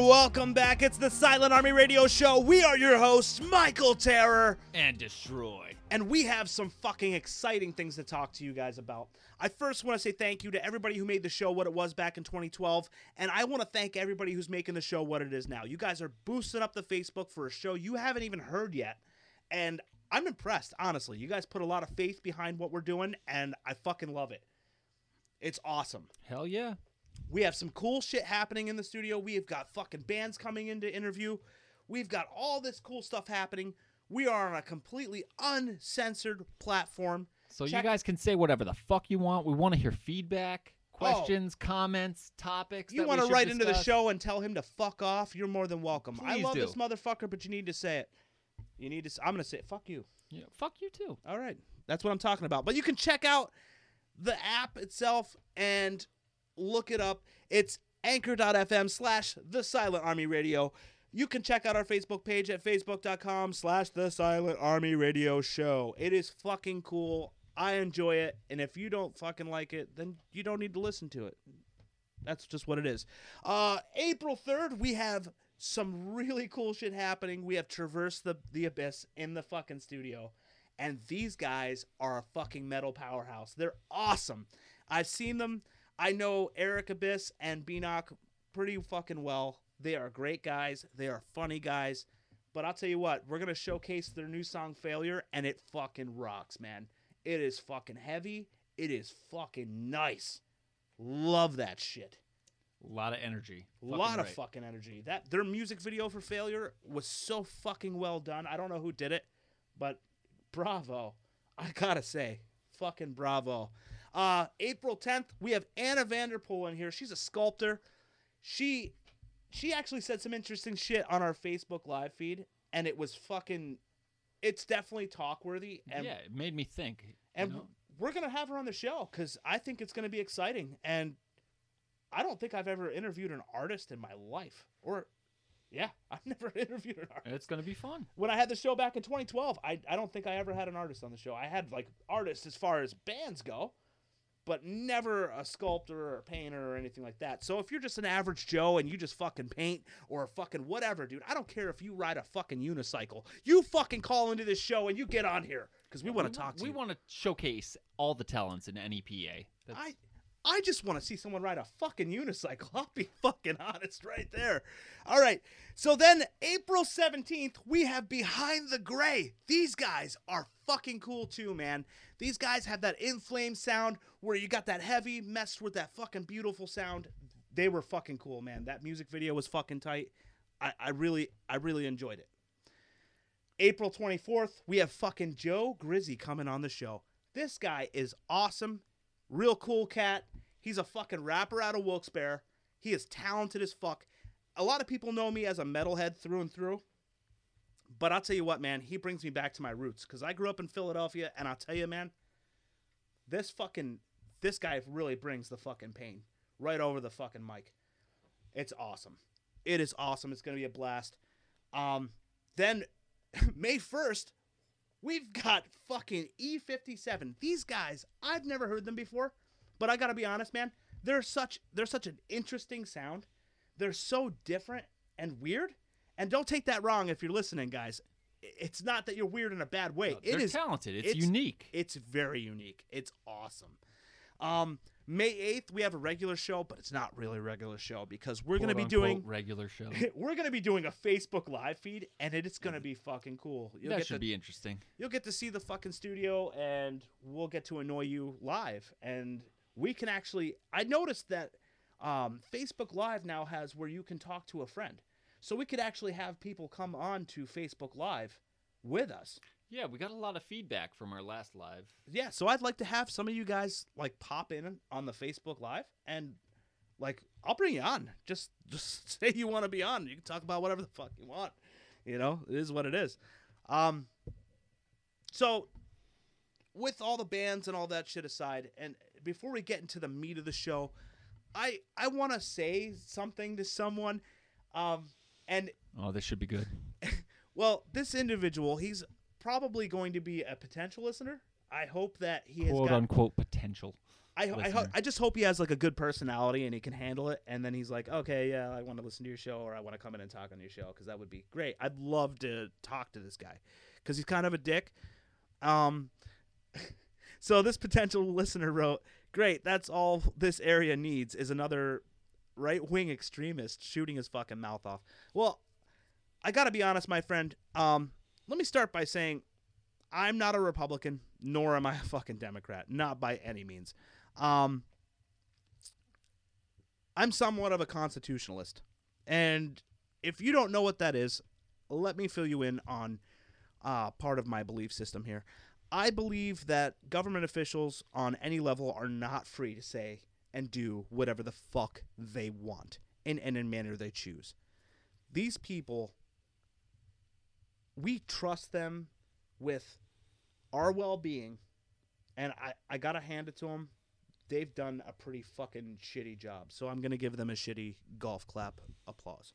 And welcome back. It's the Silent Army Radio Show. We are your hosts, Michael Terror. and destroy. And we have some fucking exciting things to talk to you guys about. I first want to say thank you to everybody who made the show what it was back in 2012. And I want to thank everybody who's making the show what it is now. You guys are boosting up the Facebook for a show you haven't even heard yet. And I'm impressed, honestly. You guys put a lot of faith behind what we're doing, and I fucking love it. It's awesome. Hell yeah. We have some cool shit happening in the studio. We have got fucking bands coming in to interview. We've got all this cool stuff happening. We are on a completely uncensored platform. So Check- you guys can say whatever the fuck you want. We want to hear feedback, oh. questions, comments, topics. You want to write into the show and tell him to fuck off? You're more than welcome. I Please love do. this motherfucker, but you need to say it. You need to. s- I'm gonna say it. Fuck you. Yeah, fuck you too. All right, that's what I'm talking about. But you can check out the app itself and look it up. It's anchor.fm slash the silent army radio. You can check out our Facebook page at facebook.com slash the silent army radio show. It is fucking cool. I enjoy it. And if you don't fucking like it, then you don't need to listen to it. That's just what it is. Uh, April 3rd, we have some really cool shit happening. We have traversed the, the abyss in the fucking studio. And these guys are a fucking metal powerhouse. They're awesome. I've seen them. I know Eric Abyss and Beanock pretty fucking well. They are great guys. They are funny guys. But I'll tell you what, we're gonna showcase their new song "Failure," and it fucking rocks, man. It is fucking heavy. It is fucking nice. Love that shit. A lot of energy. A lot of fucking energy. That their music video for "Failure" was so fucking well done. I don't know who did it, but bravo. I gotta say, fucking bravo. Uh, April 10th, we have Anna Vanderpool in here. She's a sculptor. She she actually said some interesting shit on our Facebook live feed, and it was fucking. It's definitely talk worthy, and yeah, it made me think. and know? we're gonna have her on the show because I think it's gonna be exciting. And I don't think I've ever interviewed an artist in my life, or yeah, I've never interviewed an artist. it's gonna be fun. When I had the show back in 2012, I I don't think I ever had an artist on the show. I had like artists as far as bands go, but never a sculptor or a painter or anything like that. So if you're just an average Joe and you just fucking paint or fucking whatever, dude, I don't care if you ride a fucking unicycle. You fucking call into this show and you get on here because we want to talk to We you. want to showcase all the talents in NEPA. That's, I I just want to see someone ride a fucking unicycle. I'll be fucking honest right there. All right. So then April 17th, we have Behind the Gray. These guys are fucking cool too, man. These guys have that in flame sound where you got that heavy messed with that fucking beautiful sound. They were fucking cool, man. That music video was fucking tight. I, I really I really enjoyed it. April 24th, we have fucking Joe Grizzy coming on the show. This guy is awesome. Real cool cat. He's a fucking rapper out of Wilkes-Barre. He is talented as fuck. A lot of people know me as a metalhead through and through. But I'll tell you what, man, he brings me back to my roots because I grew up in Philadelphia, and I'll tell you, man, this fucking this guy really brings the fucking pain right over the fucking mic. It's awesome. It is awesome. It's gonna be a blast. Um, then May first, we've got fucking E57. These guys, I've never heard them before, but I gotta be honest, man. They're such they're such an interesting sound. They're so different and weird. And don't take that wrong if you're listening, guys. It's not that you're weird in a bad way. No, it they're talented. It's, it's- unique. it's very unique. It's awesome. Um, May 8th, we have a regular show, but it's not really a regular show because we're going to be doing regular show. we're going to be doing a Facebook live feed and it is going to be fucking cool. You'll that get should to, be interesting. you'll get to see the fucking studio and we'll get to annoy you live and we can actually I noticed that um, Facebook Live now has where you can talk to a friend. So we could actually have people come on to Facebook Live with us. Yeah, we got a lot of feedback from our last live. yeah, so I'd like to have some of you guys like pop in on the Facebook Live and like I'll bring you on. Just just say you want to be on. You can talk about whatever the fuck you want. You know, it is what it is. Um so with all the bands and all that shit aside and before we get into the meat of the show, I I want to say something to someone um and Oh, this should be good. well, this individual, he's probably going to be a potential listener. I hope that he has quote got unquote potential. I, I, ho- I just hope he has like a good personality and he can handle it. And then he's like, okay, yeah, I want to listen to your show or I want to come in and talk on your show because that would be great. I'd love to talk to this guy because he's kind of a dick. Um, so this potential listener wrote, great, that's all this area needs is another right wing extremist shooting his fucking mouth off. Well, I got to be honest, my friend. Um, let me start by saying I'm not a Republican, nor am I a fucking Democrat. Not by any means. Um, I'm somewhat of a constitutionalist. And if you don't know what that is, let me fill you in on uh, part of my belief system here. I believe that government officials on any level are not free to say and do whatever the fuck they want in any manner they choose. These people, we trust them with our well being, and I, I gotta hand it to them. They've done a pretty fucking shitty job. So I'm gonna give them a shitty golf clap applause.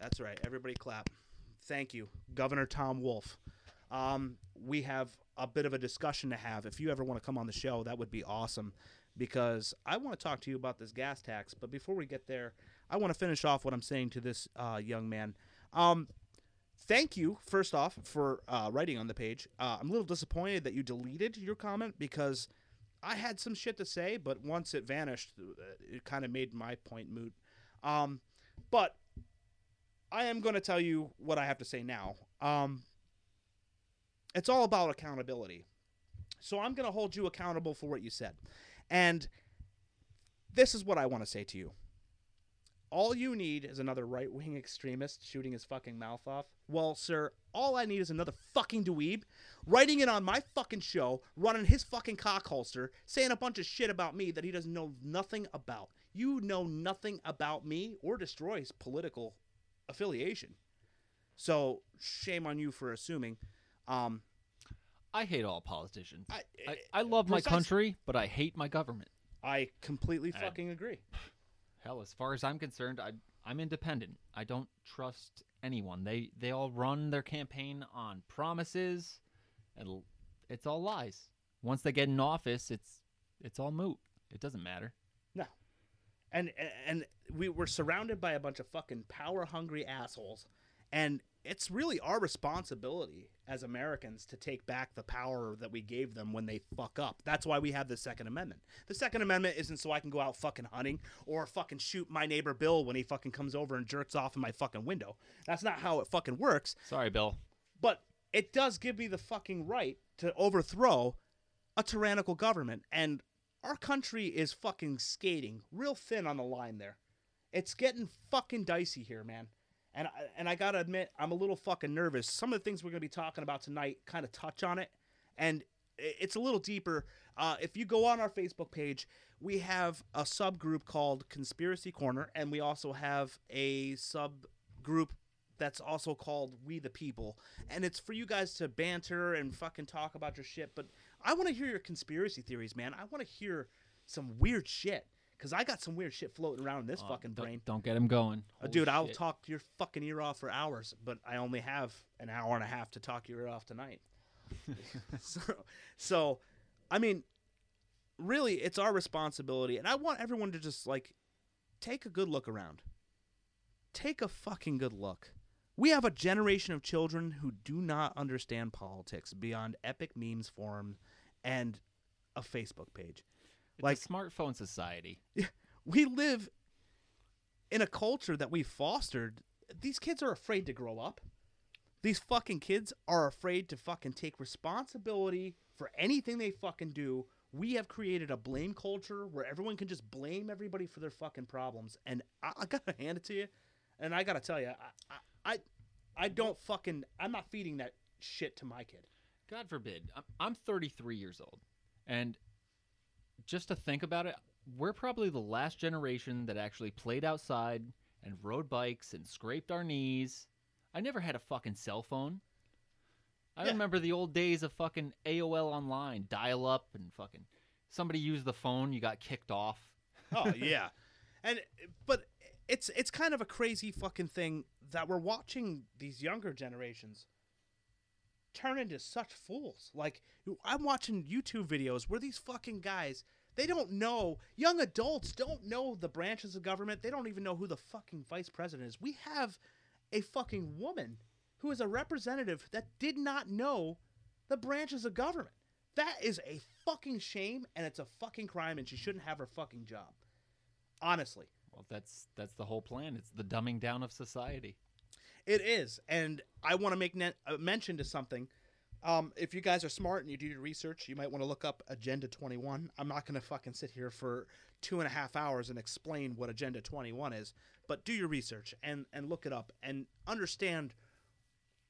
That's right. Everybody clap. Thank you, Governor Tom Wolf. Um, we have a bit of a discussion to have. If you ever want to come on the show, that would be awesome because I want to talk to you about this gas tax. But before we get there, I want to finish off what I'm saying to this uh, young man. Um, thank you, first off, for uh, writing on the page. Uh, I'm a little disappointed that you deleted your comment because I had some shit to say, but once it vanished, uh, it kind of made my point moot. Um, but I am going to tell you what I have to say now. Um, it's all about accountability. So I'm going to hold you accountable for what you said. And this is what I want to say to you. All you need is another right wing extremist shooting his fucking mouth off. Well, sir, all I need is another fucking dweeb writing it on my fucking show, running his fucking cock holster, saying a bunch of shit about me that he doesn't know nothing about. You know nothing about me or destroys political affiliation. So shame on you for assuming. Um, I hate all politicians. I, I, I love my country, but I hate my government. I completely fucking agree. Hell, as far as I'm concerned, I I'm independent. I don't trust anyone. They they all run their campaign on promises, and it's all lies. Once they get in office, it's it's all moot. It doesn't matter. No. And and we were surrounded by a bunch of fucking power hungry assholes and it's really our responsibility as Americans to take back the power that we gave them when they fuck up. That's why we have the Second Amendment. The Second Amendment isn't so I can go out fucking hunting or fucking shoot my neighbor Bill when he fucking comes over and jerks off in my fucking window. That's not how it fucking works. Sorry, Bill. But it does give me the fucking right to overthrow a tyrannical government. And our country is fucking skating real thin on the line there. It's getting fucking dicey here, man. And I, and I gotta admit, I'm a little fucking nervous. Some of the things we're gonna be talking about tonight kind of touch on it, and it's a little deeper. Uh, if you go on our Facebook page, we have a subgroup called Conspiracy Corner, and we also have a subgroup that's also called We the People, and it's for you guys to banter and fucking talk about your shit. But I want to hear your conspiracy theories, man. I want to hear some weird shit because I got some weird shit floating around in this Uh, fucking don't- brain. Don't get him going. Uh, Holy Dude, I'll talk your fucking ear off for hours, but I only have an hour and a half to talk your ear off tonight. so, so, I mean, really, it's our responsibility, and I want everyone to just like take a good look around. Take a fucking good look. We have a generation of children who do not understand politics beyond epic memes forum and a Facebook page. Like- smartphone society. we live in a culture that we fostered. These kids are afraid to grow up. These fucking kids are afraid to fucking take responsibility for anything they fucking do. We have created a blame culture where everyone can just blame everybody for their fucking problems. And I, I gotta hand it to you. And I gotta tell you, I, I, I, I don't fucking, I'm not feeding that shit to my kid. God forbid. I'm, I'm 33 years old. And just to think about it, we're probably the last generation that actually played outside and rode bikes and scraped our knees. I never had a fucking cell phone. I Yeah. remember the old days of fucking AOL online, dial up, and fucking somebody used the phone, you got kicked off. oh yeah and but it's it's kind of a crazy fucking thing that we're watching these younger generations turn into such fools. Like I'm watching YouTube videos where these fucking guys they don't know young adults don't know the branches of government. They don't even know who the fucking vice president is. We have a fucking woman who is a representative that did not know the branches of government. That is a fucking shame and it's a fucking crime and she shouldn't have her fucking job. Honestly. Well, that's that's the whole plan. It's the dumbing down of society. It is, and I want to make ne- a mention to something. Um, if you guys are smart and you do your research, you might want to look up Agenda 21. I'm not going to fucking sit here for two and a half hours and explain what Agenda 21 is, but do your research and and look it up and understand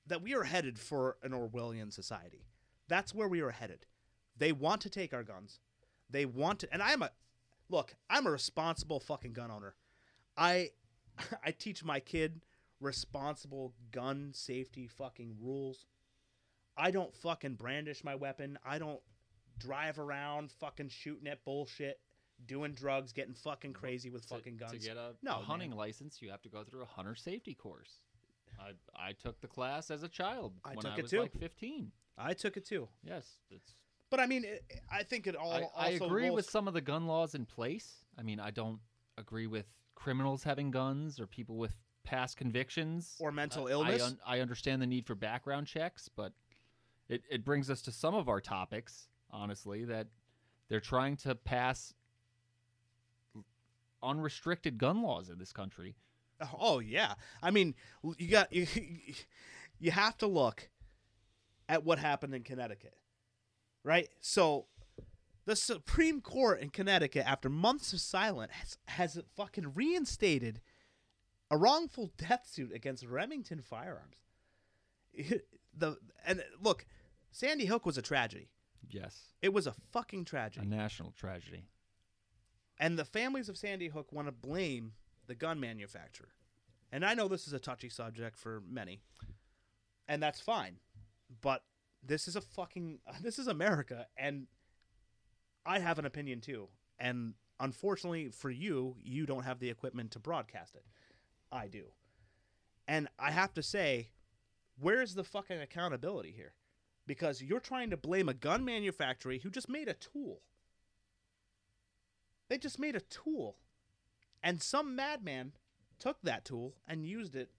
that we are headed for an Orwellian society. That's where we are headed. They want to take our guns. They want to, and I'm a look. I'm a responsible fucking gun owner. I I teach my kid responsible gun safety fucking rules. I don't fucking brandish my weapon. I don't drive around fucking shooting at bullshit, doing drugs, getting fucking crazy with To- fucking guns. To get a, No, a hunting man. license, you have to go through a hunter safety course. I I took the class as a child I when took I it was too. like 15. I took it too, Yes, it's but I mean, it, I think it all. I, I agree rolls- with some of the gun laws in place. I mean, I don't agree with criminals having guns or people with past convictions or mental illness. I, un- I understand the need for background checks, but it, it brings us to some of our topics, honestly, that they're trying to pass unrestricted gun laws in this country. Oh, oh yeah, I mean, you got you. You have to look at what happened in Connecticut, right? So, the Supreme Court in Connecticut, after months of silence, has, has fucking reinstated a wrongful death suit against Remington Firearms. the and look, Sandy Hook was a tragedy. Yes, It was a fucking tragedy. a national tragedy. And the families of Sandy Hook want to blame the gun manufacturer. And I know this is a touchy subject for many. And that's fine. But this is a fucking this is America and I have an opinion too. And unfortunately for you, you don't have the equipment to broadcast it. I do. And I have to say, where's the fucking accountability here? Because you're trying to blame a gun manufacturer who just made a tool. They just made a tool. And some madman took that tool and used it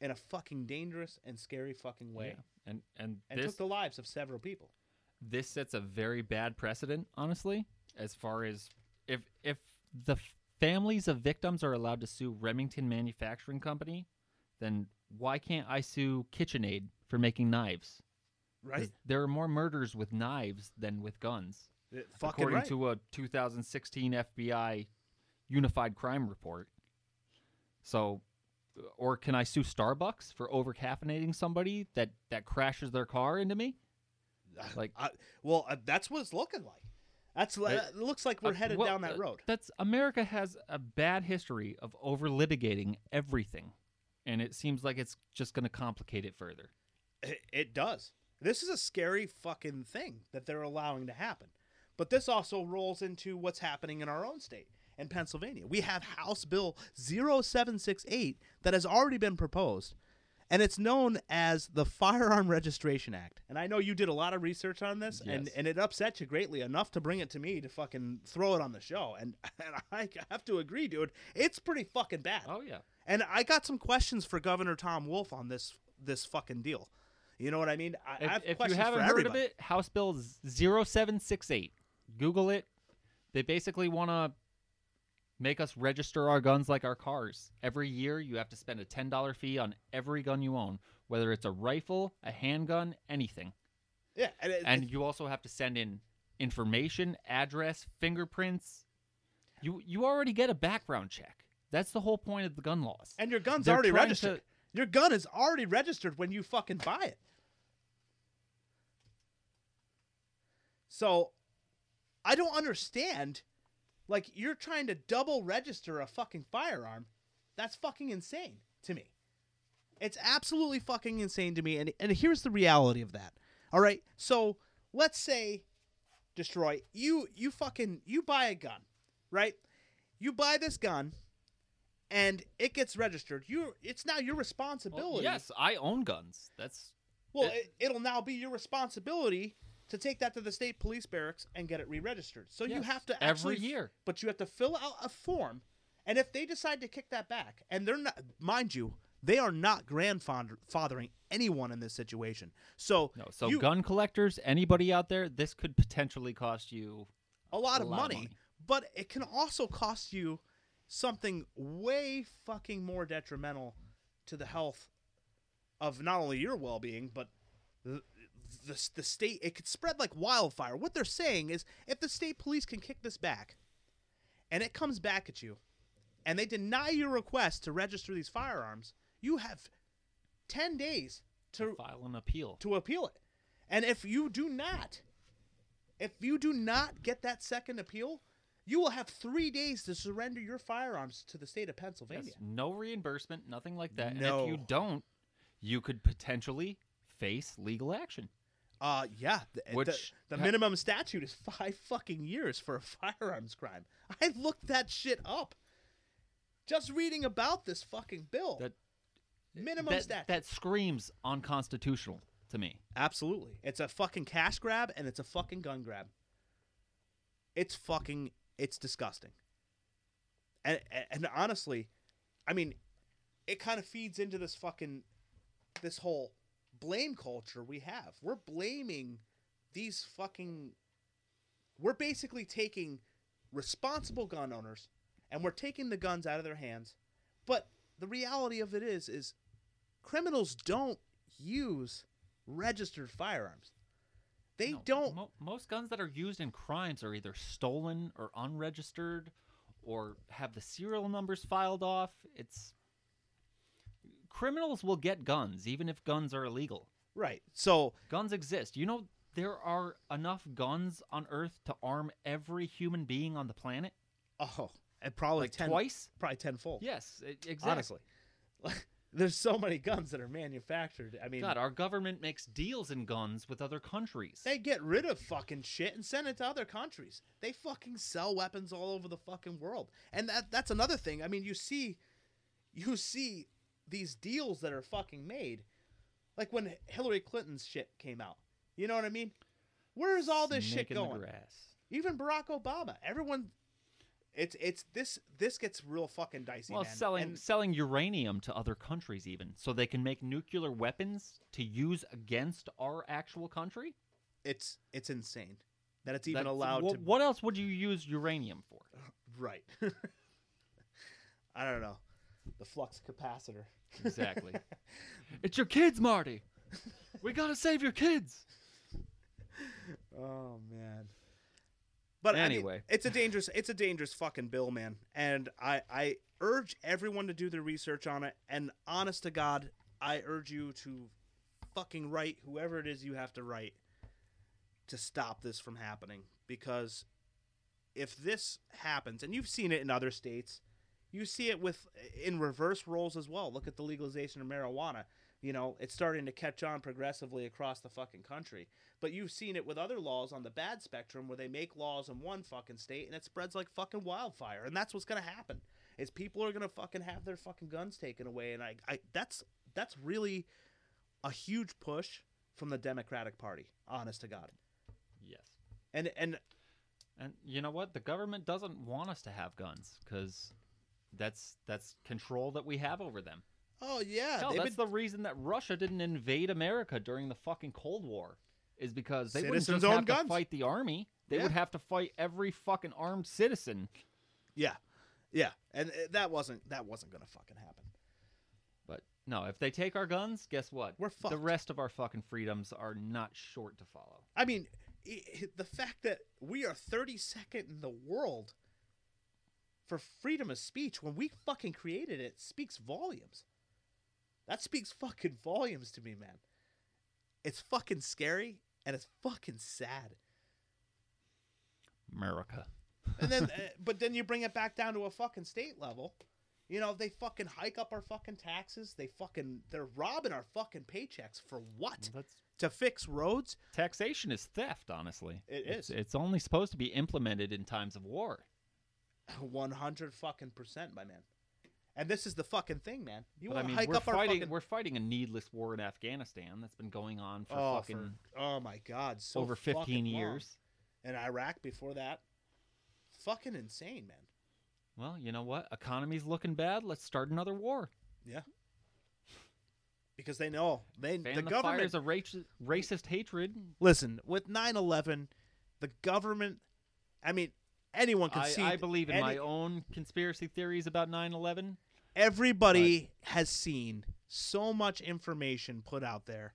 in a fucking dangerous and scary fucking way. Yeah. And and, And this took the lives of several people. this sets a very bad precedent, honestly, as far as if if the families of victims are allowed to sue Remington Manufacturing Company, then why can't I sue KitchenAid for making knives? Right? There are more murders with knives than with guns, It- according right. to a 2016 FBI Unified Crime Report. So, or can I sue Starbucks for over caffeinating somebody that that crashes their car into me? Like I, well, uh, that's what it's looking like. That's it looks like we're Uh, headed well, down that uh, road. That's America has a bad history of over litigating everything, and it seems like it's just going to complicate it further. It, it does. This is a scary fucking thing that they're allowing to happen. But this also rolls into what's happening in our own state, in Pennsylvania. We have House Bill 0768 that has already been proposed, and it's known as the Firearm Registration Act. And I know you did a lot of research on this, and, Yes. and it upset you greatly enough to bring it to me to fucking throw it on the show. And, and I have to agree, dude, it's pretty fucking bad. Oh yeah, And I got some questions for Governor Tom Wolf on this this fucking deal. You know what I mean? I, I if, have if you haven't for heard everybody. of it, House Bill 0768. Google it. They basically want to make us register our guns like our cars. Every year, you have to spend a ten dollar fee on every gun you own, whether it's a rifle, a handgun, anything. yeah, and, it- and you also have to send in information, address, fingerprints. You you already get a background check. That's the whole point of the gun laws. and your gun's they're already registered. to- Your gun is already registered when you fucking buy it. So, I don't understand. Like you're trying to double register a fucking firearm. That's fucking insane to me. It's absolutely fucking insane to me. And and here's the reality of that. All right. So let's say, destroy you. You fucking you buy a gun, right? You buy this gun, and it gets registered. You it's now your Well, responsibility. yes, I own guns. That's Well, It- it'll now be your responsibility to take that to the state police barracks and get it re-registered. So you have to every year. but you have to fill out a form. And if they decide to kick that back, and they're not, mind you, they are not grandfathering anyone in this situation. So No, so you, gun collectors, anybody out there, this could potentially cost you. a lot, a of, lot of money, money. but it can also cost you something way fucking more detrimental to the health of not only your well-being but the, the, state it could spread like wildfire what they're saying is if the state police can kick this back and it comes back at you and they deny your request to register these firearms you have 10 days to file an appeal. to appeal it. And if you do not, if you do not get that second appeal, you will have three days to surrender your firearms to the state of Yes, Pennsylvania. no reimbursement, nothing like that. And No. if you don't, you could potentially face legal action. Uh, yeah. The, the- Which the, ha- minimum statute is five fucking years for a firearms crime. I looked that shit up. Just reading about this fucking bill. That minimum that, statute. that screams unconstitutional to me. Absolutely. It's a fucking cash grab and it's a fucking gun grab. It's fucking it's disgusting. And and, and honestly, I mean, it kind of feeds into this fucking this whole blame culture we have. We're blaming these fucking we're basically taking responsible gun owners and we're taking the guns out of their hands. But the reality of it is is criminals don't use registered firearms. They No, don't mo- most guns that are used in crimes are either stolen or unregistered, or have the serial numbers filed off. It's criminals will get guns even if guns are illegal. right. So Guns exist. You know there are enough guns on Earth to arm every human being on the planet. oh, and probably Like ten twice. probably tenfold. Yes, exactly. honestly, there's so many guns that are manufactured. I mean, God, our government makes deals in guns with other countries. they get rid of fucking shit and send it to other countries. They fucking sell weapons all over the fucking world, and that that's another thing. I mean, you see, you see these deals that are fucking made, like when Hillary Clinton's shit came out. You know what I mean? Where's all this Snake shit going? Even Barack Obama, everyone. It's it's this this gets real fucking dicey. Well, man. selling And- selling uranium to other countries, even so they can make nuclear weapons to use against our actual country. it's it's insane that it's even That's- allowed wha- to. What else would you use uranium for? Right. I don't know. The flux capacitor. Exactly. it's your kids, Marty. We gotta save your kids. Oh man. But I mean, Anyway. it's a dangerous it's a dangerous fucking bill, man. And I I urge everyone to do their research on it. And honest to God, I urge you to fucking write whoever it is you have to write to stop this from happening. Because if this happens, and you've seen it in other states, you see it with in reverse roles as well. Look at the legalization of marijuana. You know, it's starting to catch on progressively across the fucking country. But you've seen it with other laws on the bad spectrum where they make laws in one fucking state and it spreads like fucking wildfire. And that's what's gonna happen. Is people are gonna fucking have their fucking guns taken away. And I, I that's that's really a huge push from the Democratic Party, honest to God. Yes. And and And you know what? The government doesn't want us to have guns because that's that's control that we have over them. oh yeah, Hell, that's been- the reason that Russia didn't invade America during the fucking Cold War, is because they wouldn't Citizens just own have to guns. fight the army; they Yeah. would have to fight every fucking armed citizen. yeah, yeah, and uh, that wasn't that wasn't gonna fucking happen. But no, if they take our guns, guess what? We're The rest of our fucking freedoms are not short to follow. I mean, the fact that we are 32nd in the world for freedom of speech when we fucking created it speaks volumes. That speaks fucking volumes to me, man. It's fucking scary and it's fucking sad. America. And then, uh, but then you bring it back down to a fucking state level. You know, they fucking hike up our fucking taxes. They fucking, they're robbing our fucking paychecks for what? That's To fix roads? taxation is theft. Honestly, It it's, is. It's only supposed to be implemented in times of war. 100 fucking percent, my man. And this is the fucking thing, man. You But I want to mean, hike we're up our fighting. fucking We're fighting a needless war in Afghanistan that's been going on for oh, fucking for, oh my god, so over fucking 15 long. years. And Iraq before that, fucking insane, man. Well, you know what? Economy's looking bad. Let's start another war. Yeah. Because they know they Fan the the, government. is a racist, racist hatred. listen, with 9/11, the government. I mean, anyone can I, see. I believe in any- my own conspiracy theories about 9/11. everybody has seen so much information put out there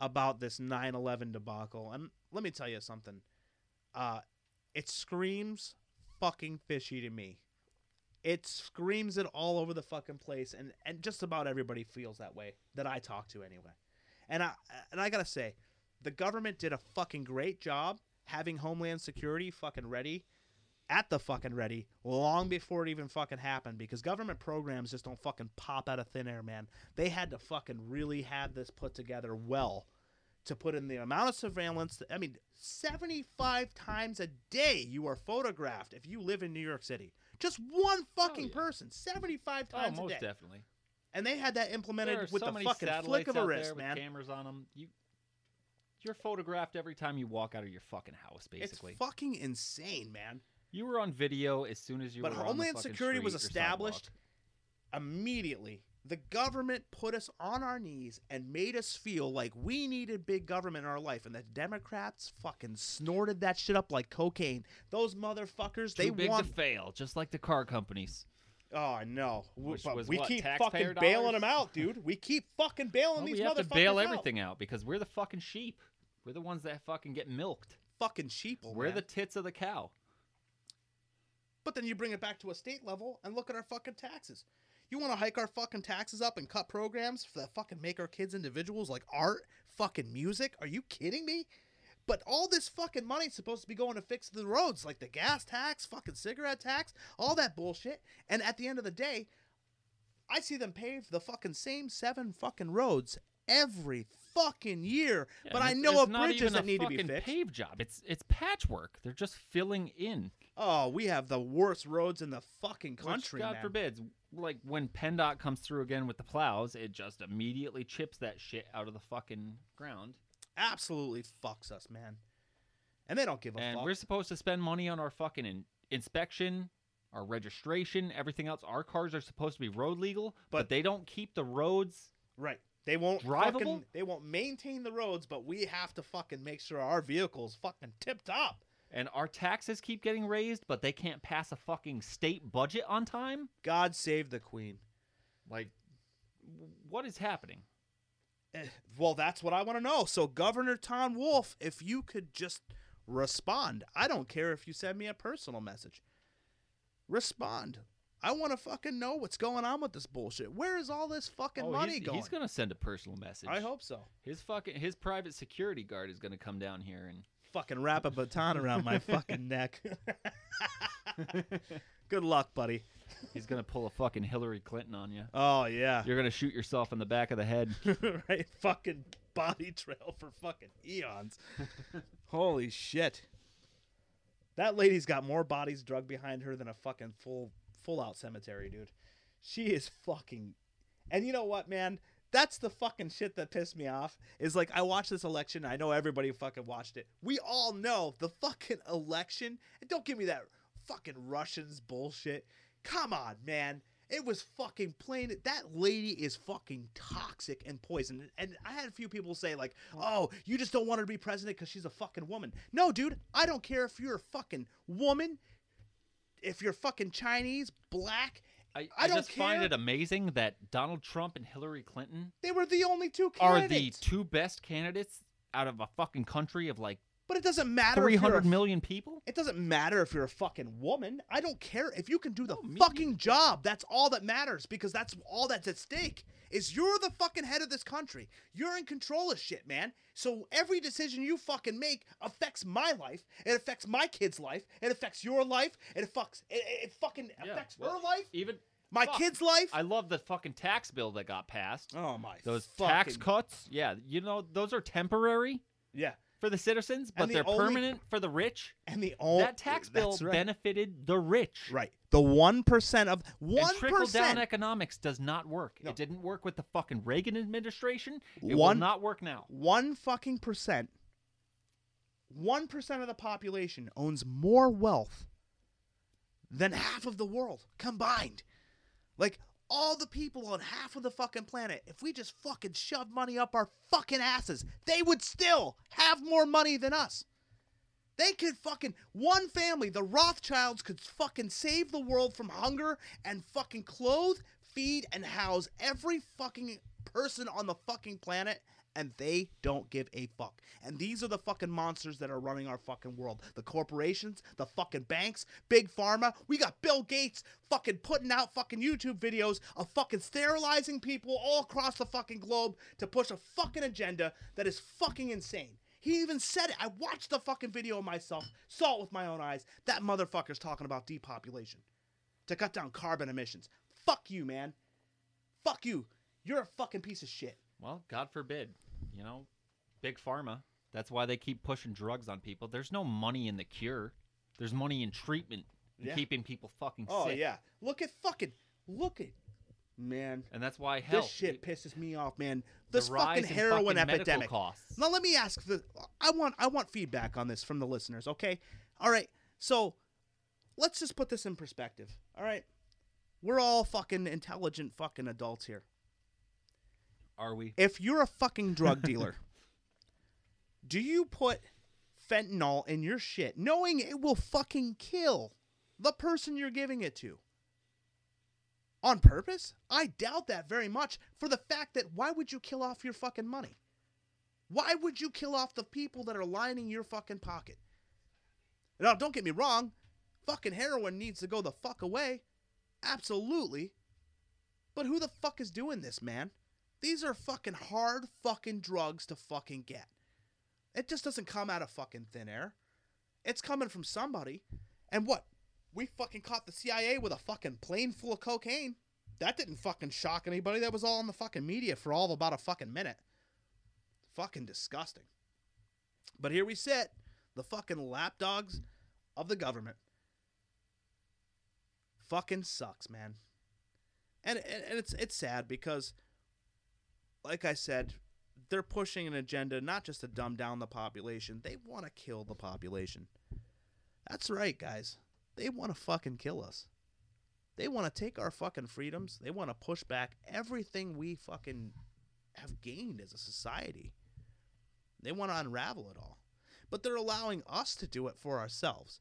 about this 9/11 debacle and let me tell you something uh it screams fucking fishy to me it screams it all over the fucking place and and just about everybody feels that way that I talk to anyway and I and I got to say the government did a fucking great job having homeland security fucking ready at the fucking ready long before it even fucking happened because government programs just don't fucking pop out of thin air, man. They had to fucking really have this put together well to put in the amount of surveillance. That, I mean, 75 times a day you are photographed if you live in New York City. Just one oh, fucking yeah. person, 75 Oh, times a most day. definitely. And they had that implemented with so the fucking flick of a wrist, man. cameras on them. You, you're photographed every time you walk out of your fucking house. Basically. It's fucking insane, man. You were on video as soon as you But were. on the Homeland Security was street or sidewalk. established immediately. The government put us on our knees and made us feel like we needed big government in our life, and the Democrats fucking snorted that shit up like cocaine. Those motherfuckers, Too they big want. to fail, just like the car companies. oh no, W- Which but was we what, keep taxpayer fucking bailing them out, dude. We keep fucking bailing Well, these we have to bail out. everything out because we're the fucking sheep. We're the ones that fucking get milked. Fucking sheep. we're man. the tits of the cow. But then you bring it back to a state level and look at our fucking taxes. You want to hike our fucking taxes up and cut programs that fucking make our kids individuals like art, fucking music? Are you kidding me? But all this fucking money is supposed to be going to fix the roads, like the gas tax, fucking cigarette tax, all that bullshit. And at the end of the day, I see them pave the fucking same seven fucking roads every fucking year. Yeah, but I know of bridges that need to be fucking fixed. paved job. It's it's patchwork. They're just filling in. Oh, we have the worst roads in the fucking Which, country, God man. forbids, like when PennDOT comes through again with the plows, it just immediately chips that shit out of the fucking ground. absolutely fucks us, man. And they don't give a and fuck. we're supposed to spend money on our fucking in- inspection, our registration, everything else. Our cars are supposed to be road legal, but, But- they don't keep the roads. right. They won't Drivable? fucking they won't maintain the roads, but we have to fucking make sure our vehicles fucking tip top. And our taxes keep getting raised, but they can't pass a fucking state budget on time. God save the queen. Like, what is happening? Eh, Well, that's what I want to know. So, Governor Tom Wolf, if you could just respond. I don't care if you send me a personal message. Respond. I want to fucking know what's going on with this bullshit. Where is all this fucking Oh, money he's, going? he's gonna send a personal message. I hope so. his fucking his private security guard is gonna come down here and Fucking wrap a baton around my fucking neck. Good luck, buddy. he's gonna pull a fucking Hillary Clinton on you. Oh yeah. You're gonna shoot yourself in the back of the head. right? Fucking body trail for fucking eons. Holy shit. That lady's got more bodies drugged behind her than a fucking full full out cemetery, dude. She is fucking And you know what, man? That's the fucking shit that pissed me off. Is like I watched this election. I know everybody fucking watched it. We all know the fucking election. And don't give me that fucking Russians bullshit. Come on, man. It was fucking plain. That lady is fucking toxic and poison. And I had a few people say like, "Oh, you just don't want her to be president because she's a fucking woman." No, dude. I don't care if you're a fucking woman, if you're fucking Chinese, black. I, I I just find it amazing that Donald Trump and Hillary Clinton They were the only two are the two best candidates out of a fucking country of like but it doesn't matter. Three hundred million people. It doesn't matter if you're a fucking woman. I don't care if you can do the me fucking job. That's all that matters because that's all that's at stake. Is you're the fucking head of this country. You're in control of shit, man. So every decision you fucking make affects my life. It affects my kid's life. It affects your life. It affects it, it fucking Yeah, affects well, her life. Even My fuck. kid's life. I love the fucking tax bill that got passed. oh my Those tax cuts, yeah, you know those are temporary. Yeah. For the citizens, but the they're only- permanent for the rich. And the only that tax bill that's right. benefited the rich. Right. The one percent of one trickle down percent. economics does not work. No. It didn't work with the fucking Reagan administration. It One- will not work now. One fucking percent. One percent of the population owns more wealth than half of the world combined. Like all the people on half of the fucking planet, if we just fucking shove money up our fucking asses, they would still have more money than us. They could fucking one family, the Rothschilds could fucking save the world from hunger and fucking clothe, feed, and house every fucking person on the fucking planet, and they don't give a fuck. And these are the fucking monsters that are running our fucking world. The corporations, the fucking banks, big pharma. We got Bill Gates fucking putting out fucking YouTube videos of fucking sterilizing people all across the fucking globe to push a fucking agenda that is fucking insane. He even said it. I watched the fucking video myself, saw it with my own eyes. That motherfucker's talking about depopulation to cut down carbon emissions. Fuck you, man. Fuck you. You're a fucking piece of shit. Well, God forbid. You know, big pharma. That's why they keep pushing drugs on people. There's no money in the cure. There's money in treatment and Yeah. keeping people fucking sick. Oh sick. yeah. Look at fucking look at man. And that's why hell this shit it- pisses me off, man. This fucking in heroin fucking epidemic. costs. Now let me ask the I want I want feedback on this from the listeners, okay? All right. So let's just put this in perspective. All right. We're all fucking intelligent fucking adults here. Are we? If you're a fucking drug dealer, do you put fentanyl in your shit knowing it will fucking kill the person you're giving it to? On purpose? I doubt that very much for the fact that why would you kill off your fucking money? Why would you kill off the people that are lining your fucking pocket? Now, don't get me wrong. Fucking heroin needs to go the fuck away. Absolutely. But who the fuck is doing this, man? These are fucking hard fucking drugs to fucking get. It just doesn't come out of fucking thin air. It's coming from somebody. And what? We fucking caught the CIA with a fucking plane full of cocaine. That didn't fucking shock anybody. That was all in the fucking media for all about a fucking minute. Fucking disgusting. But here we sit, the fucking lapdogs of the government. Fucking sucks, man. And, and and it's it's sad because like I said, they're pushing an agenda not just to dumb down the population, they want to kill the population. That's right, guys. They want to fucking kill us. They want to take our fucking freedoms. They want to push back everything we fucking have gained as a society. They want to unravel it all. But they're allowing us to do it for ourselves.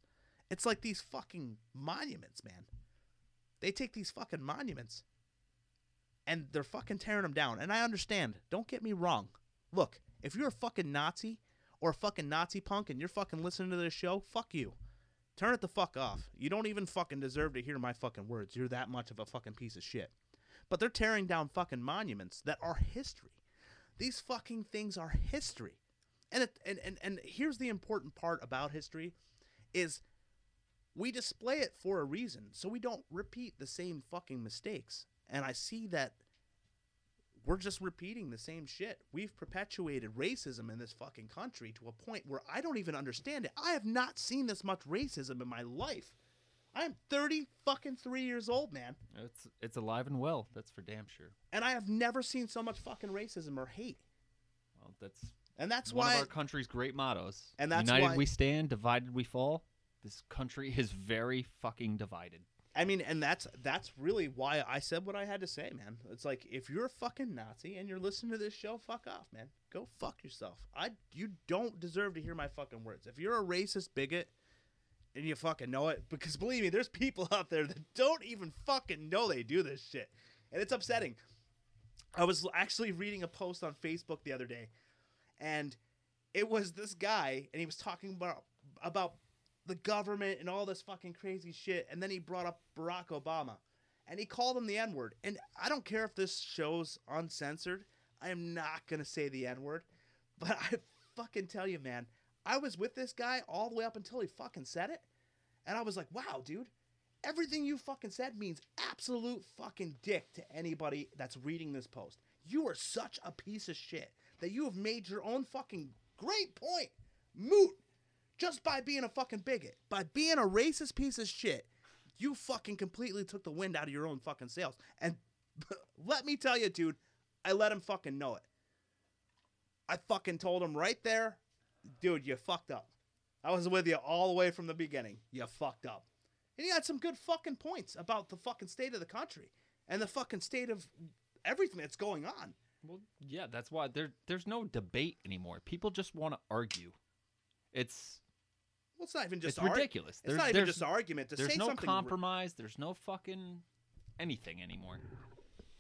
It's like these fucking monuments, man. They take these fucking monuments and they're fucking tearing them down. And I understand. Don't get me wrong. Look, if you're a fucking Nazi or a fucking Nazi punk and you're fucking listening to this show, fuck you. Turn it the fuck off. You don't even fucking deserve to hear my fucking words. You're that much of a fucking piece of shit. But they're tearing down fucking monuments that are history. These fucking things are history. And it, and, and and here's the important part about history is we display it for a reason so we don't repeat the same fucking mistakes. And I see that we're just repeating the same shit. We've perpetuated racism in this fucking country to a point where I don't even understand it. I have not seen this much racism in my life. I'm 30 fucking 3 years old, man, It's it's alive and well. That's for damn sure. and I have never seen so much fucking racism or hate. Well, that's And that's one why of our country's great mottos. And that's United why- we stand, divided we fall. This country is very fucking divided. I mean, and that's that's really why I said what I had to say, man. It's like if you're a fucking Nazi and you're listening to this show, fuck off, man. Go fuck yourself. I you don't deserve to hear my fucking words. If you're a racist bigot and you fucking know it, because believe me, there's people out there that don't even fucking know they do this shit, and it's upsetting. I was actually reading a post on Facebook the other day, and it was this guy, and he was talking about about the government and all this fucking crazy shit. And then he brought up Barack Obama and he called him the N word. And I don't care if this show's uncensored, I am not going to say the N word. But I fucking tell you, man, I was with this guy all the way up until he fucking said it. And I was like, wow, dude, everything you fucking said means absolute fucking dick to anybody that's reading this post. You are such a piece of shit that you have made your own fucking great point moot just by being a fucking bigot, by being a racist piece of shit. You fucking completely took the wind out of your own fucking sails. And let me tell you, dude, I let him fucking know it. I fucking told him right there, dude, you fucked up. I was with you all the way from the beginning. You fucked up. And he had some good fucking points about the fucking state of the country and the fucking state of everything that's going on. Well, yeah, that's why there there's no debate anymore. People just want to argue. It's Well, it's not even just it's arg- ridiculous. It's There's- not even just argument to There's say no compromise. There's no fucking anything anymore.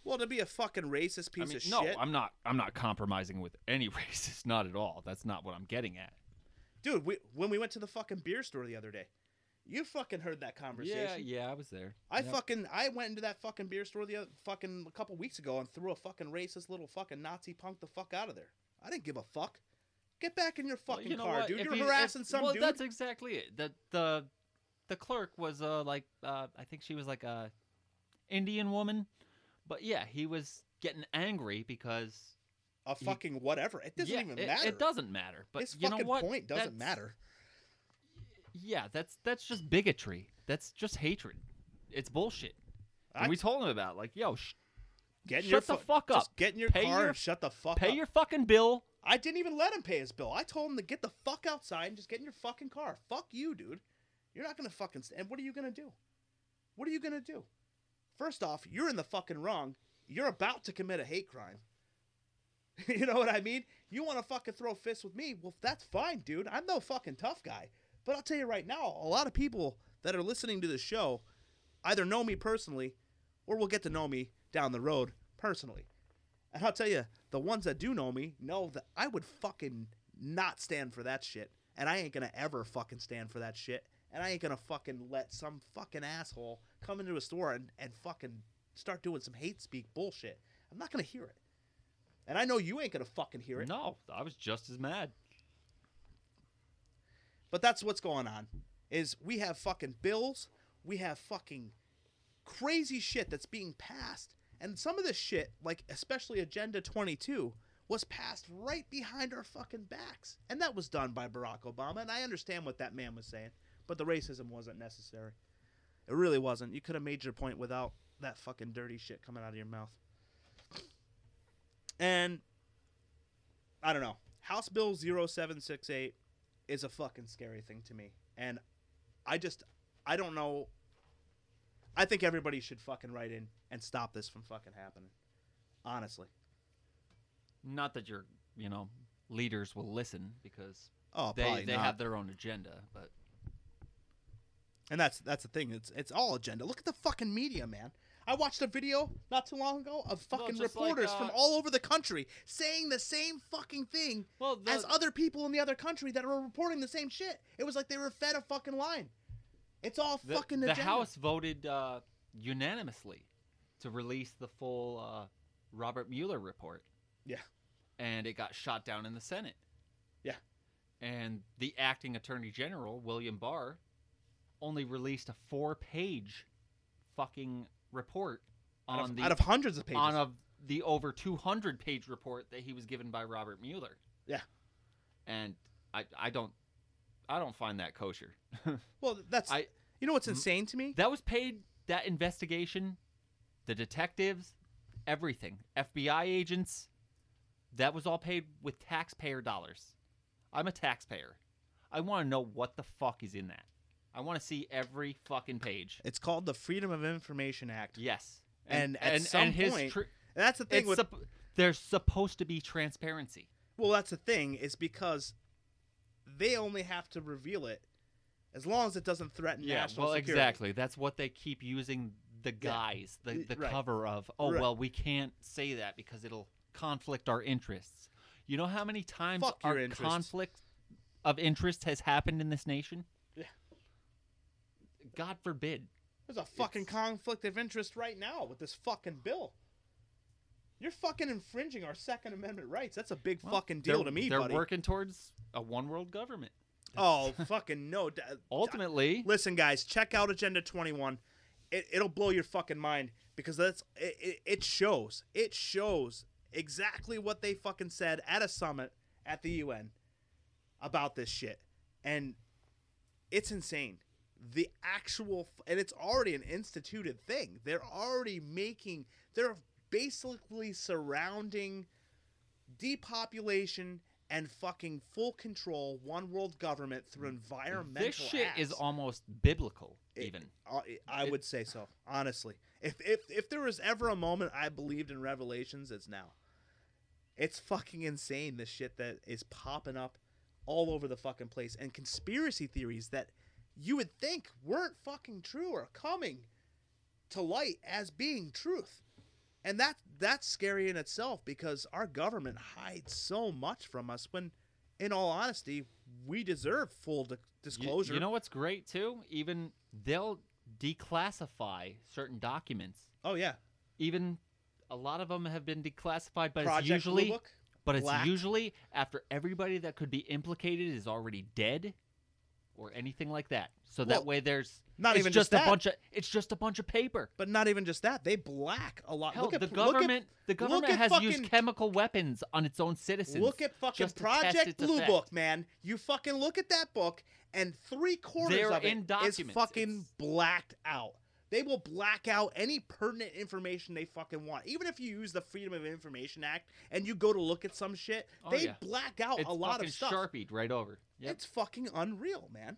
well, to be a fucking racist piece I mean, of no, shit, I'm not. I'm not compromising with any racist. Not at all. That's not what I'm getting at. dude. We, when we went to the fucking beer store the other day, you fucking heard that conversation. Yeah, yeah, I was there. I Yep. fucking I went into that fucking beer store the other, fucking a couple weeks ago and threw a fucking racist little fucking Nazi punk the fuck out of there. I didn't give a fuck. Get back in your Well, fucking you know car, what? dude. If You're you- harassing if- some well, dude. that's exactly it. The the the clerk was uh like uh I think she was like a Indian woman, but yeah, he was getting angry because a he- fucking whatever. It doesn't yeah, even matter. it doesn't matter. But His you know fucking what? point doesn't That's- matter. Yeah, that's that's just bigotry. That's just hatred. It's bullshit. And we told him about like, yo, sh- Get in shut your the fu- fuck Just up. get in your Pay car your- and shut the fuck pay up. your fucking bill. I didn't even let him pay his bill. I told him to get the fuck outside and just get in your fucking car. Fuck you, dude. You're not gonna fucking. St- and what are you gonna do? What are you gonna do? First off, you're in the fucking wrong. You're about to commit a hate crime. you know what I mean? You want to fucking throw fists with me? Well, that's fine, dude. I'm no fucking tough guy. But I'll tell you right now, a lot of people that are listening to the show either know me personally or will get to know me down the road personally. And I'll tell you, the ones that do know me know that I would fucking not stand for that shit. And I ain't gonna ever fucking stand for that shit. And I ain't gonna fucking let some fucking asshole come into a store and, and fucking start doing some hate speak bullshit. I'm not gonna hear it. And I know you ain't gonna fucking hear it. No, I was just as mad. But that's what's going on. Is we have fucking bills, we have fucking crazy shit that's being passed, and some of this shit, like especially Agenda 22, was passed right behind our fucking backs, and that was done by Barack Obama. And I understand what that man was saying, but the racism wasn't necessary. It really wasn't. You could have made your point without that fucking dirty shit coming out of your mouth. And I don't know. House Bill 0768 is a fucking scary thing to me. And I just I don't know I think everybody should fucking write in and stop this from fucking happening. Honestly. Not that your, you know, leaders will listen because Oh, they they not. have their own agenda. But And that's that's the thing. It's it's all agenda. Look at the fucking media, man. I watched a video not too long ago of Well, fucking just like, reporters from uh, all over the country saying the same fucking thing well, the, as other people in the other country that are reporting the same shit. It was like they were fed a fucking line. It's all the, fucking the agenda. House voted uh, unanimously to release the full uh, Robert Mueller report. Yeah. And it got shot down in the Senate. Yeah. And the acting attorney general, William Barr, only released a four page fucking report out, on of, the out of hundreds of pages. on a, the over 200 page report that he was given by Robert Mueller. Yeah. And I I don't I don't find that kosher. well, that's I you know what's insane to me? that was paid that investigation, the detectives, everything, FBI agents, that was all paid with taxpayer dollars. I'm a taxpayer. I want to know what the fuck is in that. I want to see every fucking page. It's called the Freedom of Information Act. Yes. And at some and point, tr- That's the thing with sup- there's supposed to be transparency. well, that's the thing is because they only have to reveal it as long as it doesn't threaten national well, security. exactly. That's what they keep using the guise, the, the right. cover of. Oh, Right. well, we can't say that because it'll conflict our interests. You know how many times Fuck our conflict of interest has happened in this nation? Yeah. God forbid. There's a fucking It's- conflict of interest right now with this fucking bill. You're fucking infringing our Second Amendment rights. That's a big Well, fucking deal to me, They're buddy. working towards a one world government. oh, fucking no. Ultimately, Listen, guys, check out Agenda 21. It, it'll blow your fucking mind because that's it, it, it shows. It shows exactly what they fucking said at a summit at the UN. about this shit, and it's insane. The actual, and it's already an instituted thing. They're already making, they're basically surrounding depopulation and fucking full control, one world government through environmental. This shit is almost biblical, It- even. Uh, I It- would say so, honestly. If if if there was ever a moment I believed in Revelations, it's now. It's fucking insane the shit that is popping up all over the fucking place and conspiracy theories that you would think weren't fucking true are coming to light as being truth. And that that's scary in itself because our government hides so much from us when in all honesty, we deserve full di- disclosure. You, know what's great too? Even they'll declassify certain documents. oh yeah. Even a lot of them have been declassified, but Project it's usually Blue Book? but it's Black. usually after everybody that could be implicated is already dead or anything like that. So that way there's not it's even just just a bunch of it's just a bunch of paper. But not even just that. They black a lot. Hell, look at the look at- government the government has used chemical weapons on its own citizens. Look at fucking Project Blue effect. Book, man. You fucking look at that book, and three quarters They're of it is fucking It's- blacked out. They will black out any pertinent information they fucking want. Even if you use the Freedom of Information Act and you go to look at some shit, Oh, they yeah. black out it's a lot of stuff. sharpied right over. Yep. It's fucking unreal, man.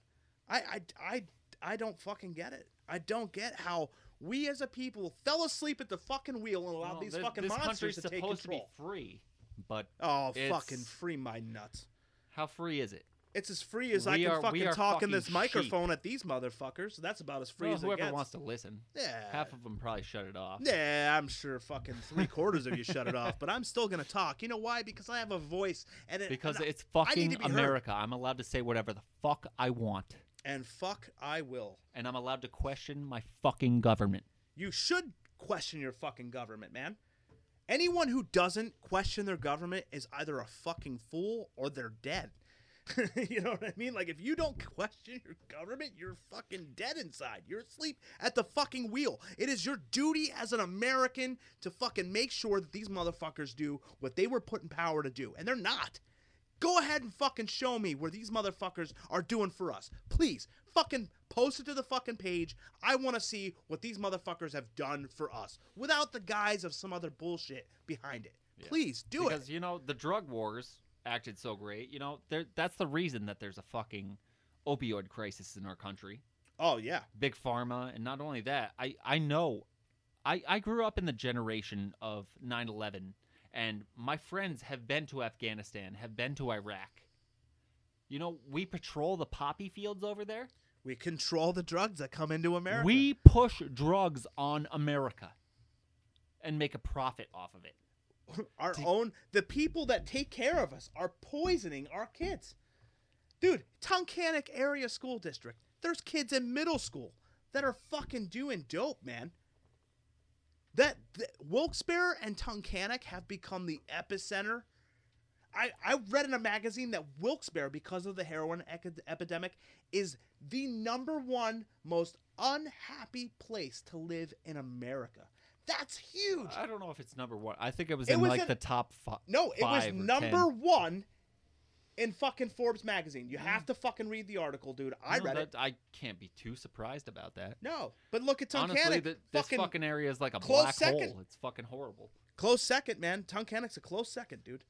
I, I, I, I don't fucking get it. I don't get how we as a people fell asleep at the fucking wheel and allowed Well, these fucking monsters to take control. supposed to be free, but Oh, fucking free my nuts. how free is it? It's as free as I can are- fucking talk in this microphone at these motherfuckers. That's about as free Well, as it whoever gets. wants to listen, yeah. half of them probably shut it off. yeah, I'm sure fucking three quarters of you shut it off, but I'm still gonna talk. You know why? Because I have a voice, and it, Because and, it's fucking be heard. America. I'm allowed to say whatever the fuck I want, and fuck, I will. and I'm allowed to question my fucking government. You should question your fucking government, man. Anyone who doesn't question their government is either a fucking fool or they're dead. you know what I mean? Like if you don't question your government, you're fucking dead inside. You're asleep at the fucking wheel. It is your duty as an American to fucking make sure that these motherfuckers do what they were put in power to do, and they're not. Go ahead and fucking show me where these motherfuckers are doing for us. Please, fucking post it to the fucking page. I want to see what these motherfuckers have done for us without the guise of some other bullshit behind it. Yeah. Please do because it. you know the drug wars acted so great. You know, that's the reason that there's a fucking opioid crisis in our country. Oh yeah. Big pharma, and not only that, I I know, I I grew up in the generation of 9/11, and my friends have been to Afghanistan, have been to Iraq. You know, we patrol the poppy fields over there. We control the drugs that come into America. We push drugs on America and make a profit off of it. our to- own the people that take care of us are poisoning our kids. Dude, Tunkhannock area school district. There's kids in middle school that are fucking doing dope, man. That Wilkes-Barre and Tunkhannock have become the epicenter. I, I read in a magazine that Wilkes-Barre, because of the heroin ec- epidemic, is the number one most unhappy place to live in America. That's huge. I don't know if it's number one. I think it was It in was like in- the top five. No, it was number 10. one in fucking Forbes magazine. You have mm. to fucking read the article, dude. I No, read it. I can't be too surprised about that. No, but look at Honestly, Tunkhannock. th- this fucking, fucking, area is like a black second. hole. It's fucking horrible. close second, man. Tunkhannock's a close second, dude.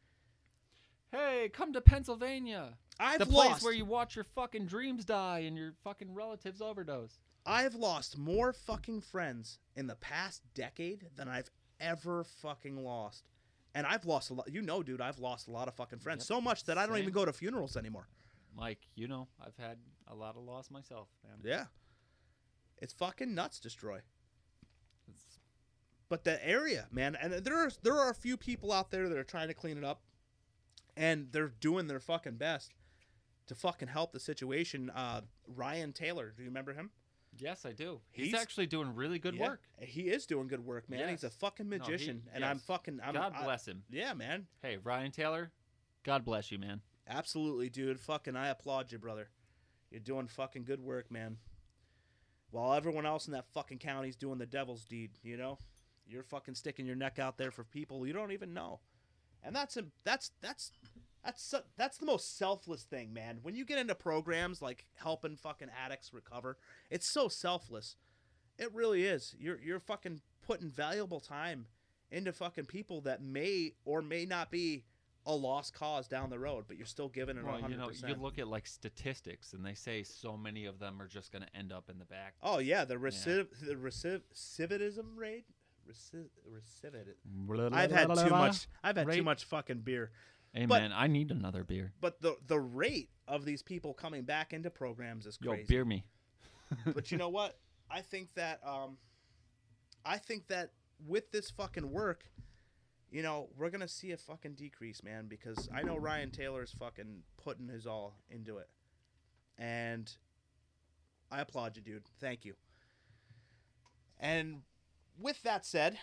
Hey, come to Pennsylvania. I've the place lost. where you watch your fucking dreams die and your fucking relatives overdose. I've lost more fucking friends in the past decade than I've ever fucking lost. And I've lost a lot. You know, dude, I've lost a lot of fucking friends. Yep, So much that I don't even go to funerals anymore. Mike, you know, I've had a lot of loss myself, man. Yeah. It's fucking nuts, Destroy. It's- but the area, man, and there are there are a few people out there that are trying to clean it up, and they're doing their fucking best to fucking help the situation. Uh, Ryan Taylor, do you remember him? Yes, I do. He's, He's- actually doing really good Yeah, work. He is doing good work, man. He's a Yes. fucking No, he- magician, and I'm fucking. I'm, God I- bless him. yeah, man. Hey, Ryan Taylor, God bless you, man. Absolutely, dude. Fucking, I applaud you, brother. You're doing fucking good work, man. While everyone else in that fucking county's doing the devil's deed, you know, you're fucking sticking your neck out there for people you don't even know, and that's a, that's that's That's that's the most selfless thing, man. When you get into programs like helping fucking addicts recover, it's so selfless. It really is. You're you're fucking putting valuable time into fucking people that may or may not be a lost cause down the road, but you're still giving it Well, 100%. you know, you look at like statistics, and they say so many of them are just going to end up in the back. oh yeah, the recidiv the recidiv recidivism rate. Recidiv, recidiv, I've had too much. I've had too much fucking beer. Hey but- man, I need another beer. But the the rate of these people coming back into programs is Yo, beer me. but you know what? I think that um, I think that with this fucking work, you know, we're gonna see a fucking decrease, man, because I know Ryan Taylor's fucking putting his all into it, and I applaud you, dude. Thank you. And with that said,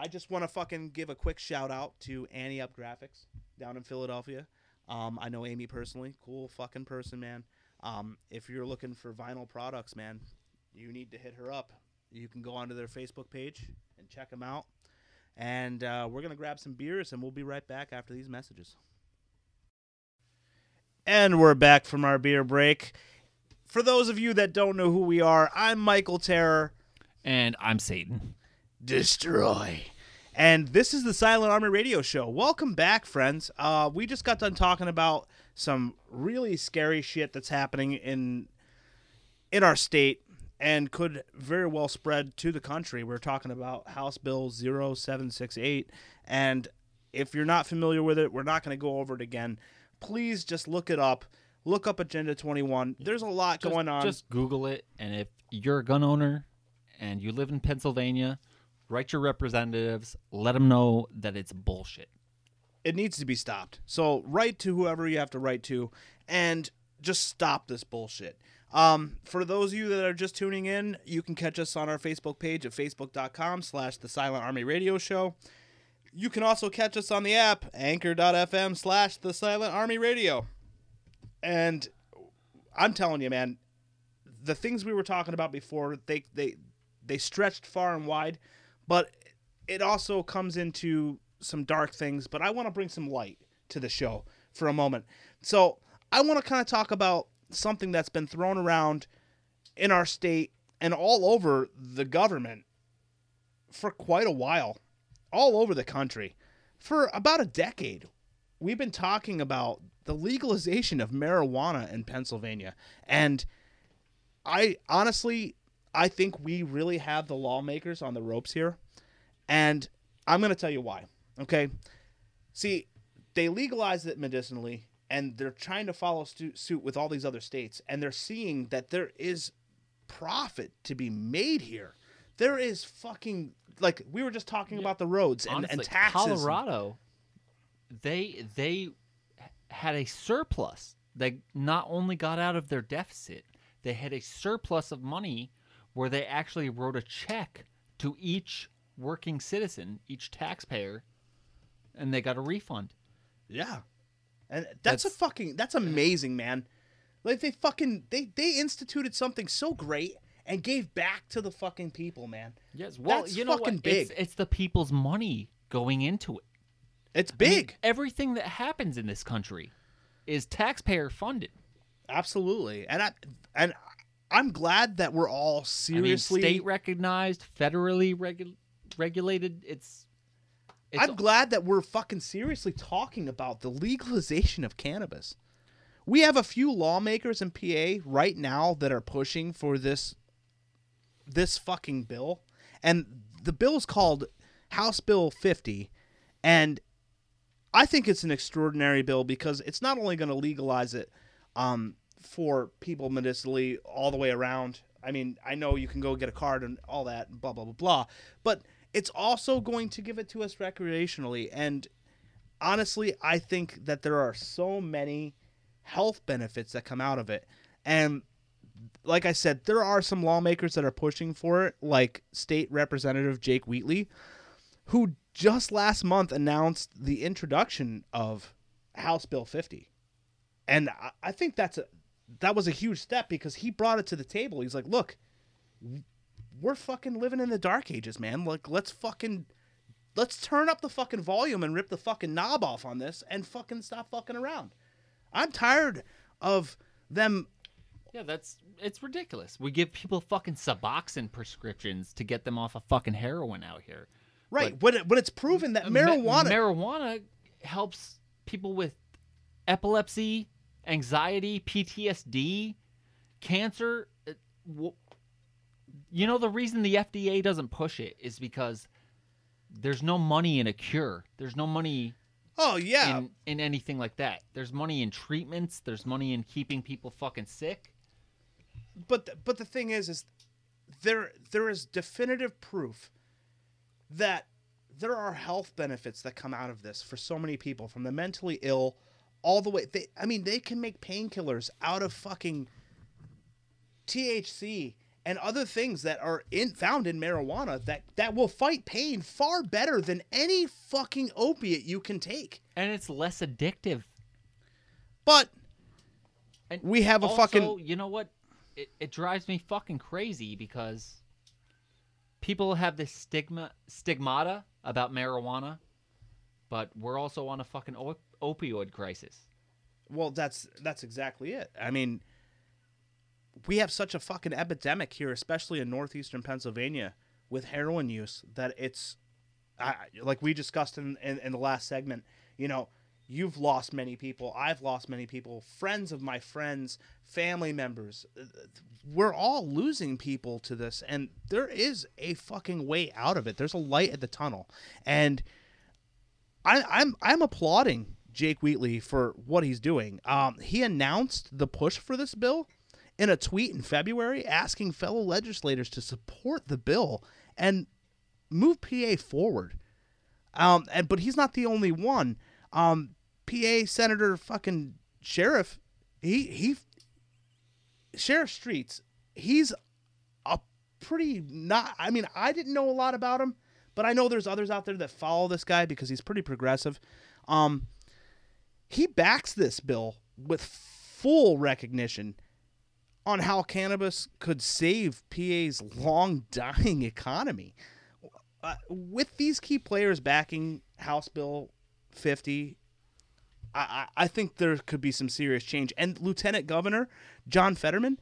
I just want to fucking give a quick shout out to Annie Up Graphics down in Philadelphia. Um, I know Amy personally, cool fucking person, man. Um, if you're looking for vinyl products, man, you need to hit her up. You can go onto their Facebook page and check them out. And uh, we're going to grab some beers and we'll be right back after these messages. And we're back from our beer break. For those of you that don't know who we are, I'm Michael Terror. And I'm Satan. Destroy. And this is the Silent Army Radio Show. Welcome back, friends. Uh, we just got done talking about some really scary shit that's happening in in our state and could very well spread to the country. We're talking about House Bill 0768. And if you're not familiar with it, we're not going to go over it again. Please just look it up. Look up Agenda 21. There's a lot Just- going on. Just Google it, and if you're a gun owner and you live in Pennsylvania, write your representatives. Let them know that it's bullshit. it needs to be stopped. So write to whoever you have to write to, and just stop this bullshit. Um, for those of you that are just tuning in, you can catch us on our Facebook page at facebook.com slash the Silent Army Radio Show. You can also catch us on the app, anchor.fm slash the Silent Army Radio. And I'm telling you, man, the things we were talking about before, they they they stretched far and wide, but it also comes into some dark things, but I want to bring some light to the show for a moment. So, I want to kind of talk about something that's been thrown around in our state and all over the government for quite a while, all over the country. For about a decade, we've been talking about the legalization of marijuana in Pennsylvania. And I honestly, I think we really have the lawmakers on the ropes here. And I'm going to tell you why. Okay. See, they legalized it medicinally and they're trying to follow stu- suit with all these other states. And they're seeing that there is profit to be made here. There is fucking, like, we were just talking Yeah. about the roads and, Honestly, and taxes. and- Colorado, they they had a surplus. They not only got out of their deficit, they had a surplus of money where they actually wrote a check to each working citizen, each taxpayer, and they got a refund. Yeah. And that's, a fucking that's amazing, man. Like they fucking they they instituted something so great and gave back to the fucking people, man. Yes, well, That's you know fucking what? big. It's, it's the people's money going into it. It's I mean, big. everything that happens in this country is taxpayer funded. Absolutely. And I and I'm glad that we're all seriously I mean, state recognized, federally regu- regulated. It's. it's I'm glad that we're fucking seriously talking about the legalization of cannabis. We have a few lawmakers in PA right now that are pushing for this this fucking bill. And the bill is called House Bill 50 and I think it's an extraordinary bill because it's not only going to legalize it um, for people medicinally all the way around. I mean, I know you can go get a card and all that, and blah blah blah blah, but it's also going to give it to us recreationally. And honestly, I think that there are so many health benefits that come out of it. And like I said, there are some lawmakers that are pushing for it, like State Representative Jake Wheatley, who just last month announced the introduction of House Bill 50. And I- I think that's a that was a huge step because he brought it to the table. He's like, "Look, we're fucking living in the dark ages, man. Like let's fucking let's turn up the fucking volume and rip the fucking knob off on this and fucking stop fucking around. I'm tired of them. Yeah, that's it's ridiculous. We give people fucking Suboxone prescriptions to get them off of fucking heroin out here. Right, when, it, when it's proven that Ma- marijuana. marijuana helps people with epilepsy, anxiety, PTSD, cancer. uh, You know the reason the FDA doesn't push it is because there's no money in a cure. There's no money oh yeah, in, in anything like that. There's money in treatments. There's money in keeping people fucking sick. but th- but the thing is, is there there is definitive proof that there are health benefits that come out of this for so many people, from the mentally ill all the way. They, I mean, they can make painkillers out of fucking THC and other things that are in found in marijuana that that will fight pain far better than any fucking opiate you can take. And it's less addictive. But And we have a also, fucking you know what? It, it drives me fucking crazy because people have this stigma stigmata about marijuana, but we're also on a fucking op- opioid crisis. Well, that's that's exactly it. I mean, we have such a fucking epidemic here, especially in northeastern Pennsylvania, with heroin use that it's, like we discussed in, in in the last segment. You know, you've lost many people. I've lost many people. Friends of my friends, family members. We're all losing people to this, and there is a fucking way out of it. There's a light at the tunnel, and I, I'm I'm applauding Jake Wheatley for what he's doing. Um, he announced the push for this bill in a tweet in February, asking fellow legislators to support the bill and move PA forward. Um, and but he's not the only one. Um, PA Senator fucking Sharif, he he, Sharif Streets, he's a pretty not. I mean, I didn't know a lot about him, but I know there's others out there that follow this guy because he's pretty progressive. Um, he backs this bill with full recognition on how cannabis could save PA's long dying economy. Uh, with these key players backing House Bill 50, I, I think there could be some serious change. And Lieutenant Governor John Fetterman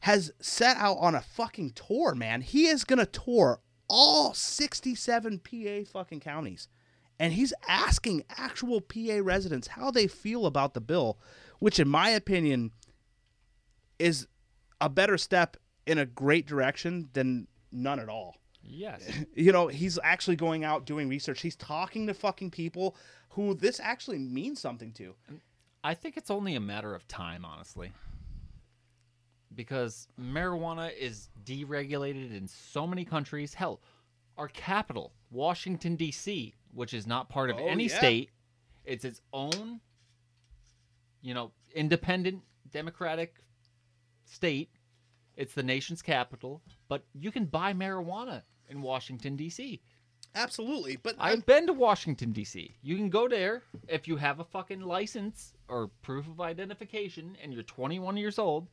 has set out on a fucking tour, man. He is going to tour all 67 PA fucking counties. And he's asking actual PA residents how they feel about the bill, which, in my opinion, is a better step in a great direction than none at all. Yes. You know, he's actually going out doing research. He's talking to fucking people who this actually means something to. I think it's only a matter of time, honestly. Because marijuana is deregulated in so many countries. Hell, our capital, Washington, D.C., which is not part of Oh, any yeah. state, it's its own, you know, independent, democratic state. It's the nation's capital, but you can buy marijuana in Washington, D.C. Absolutely, but I've been to Washington D.C. You can go there if you have a fucking license or proof of identification and you're 21 years old.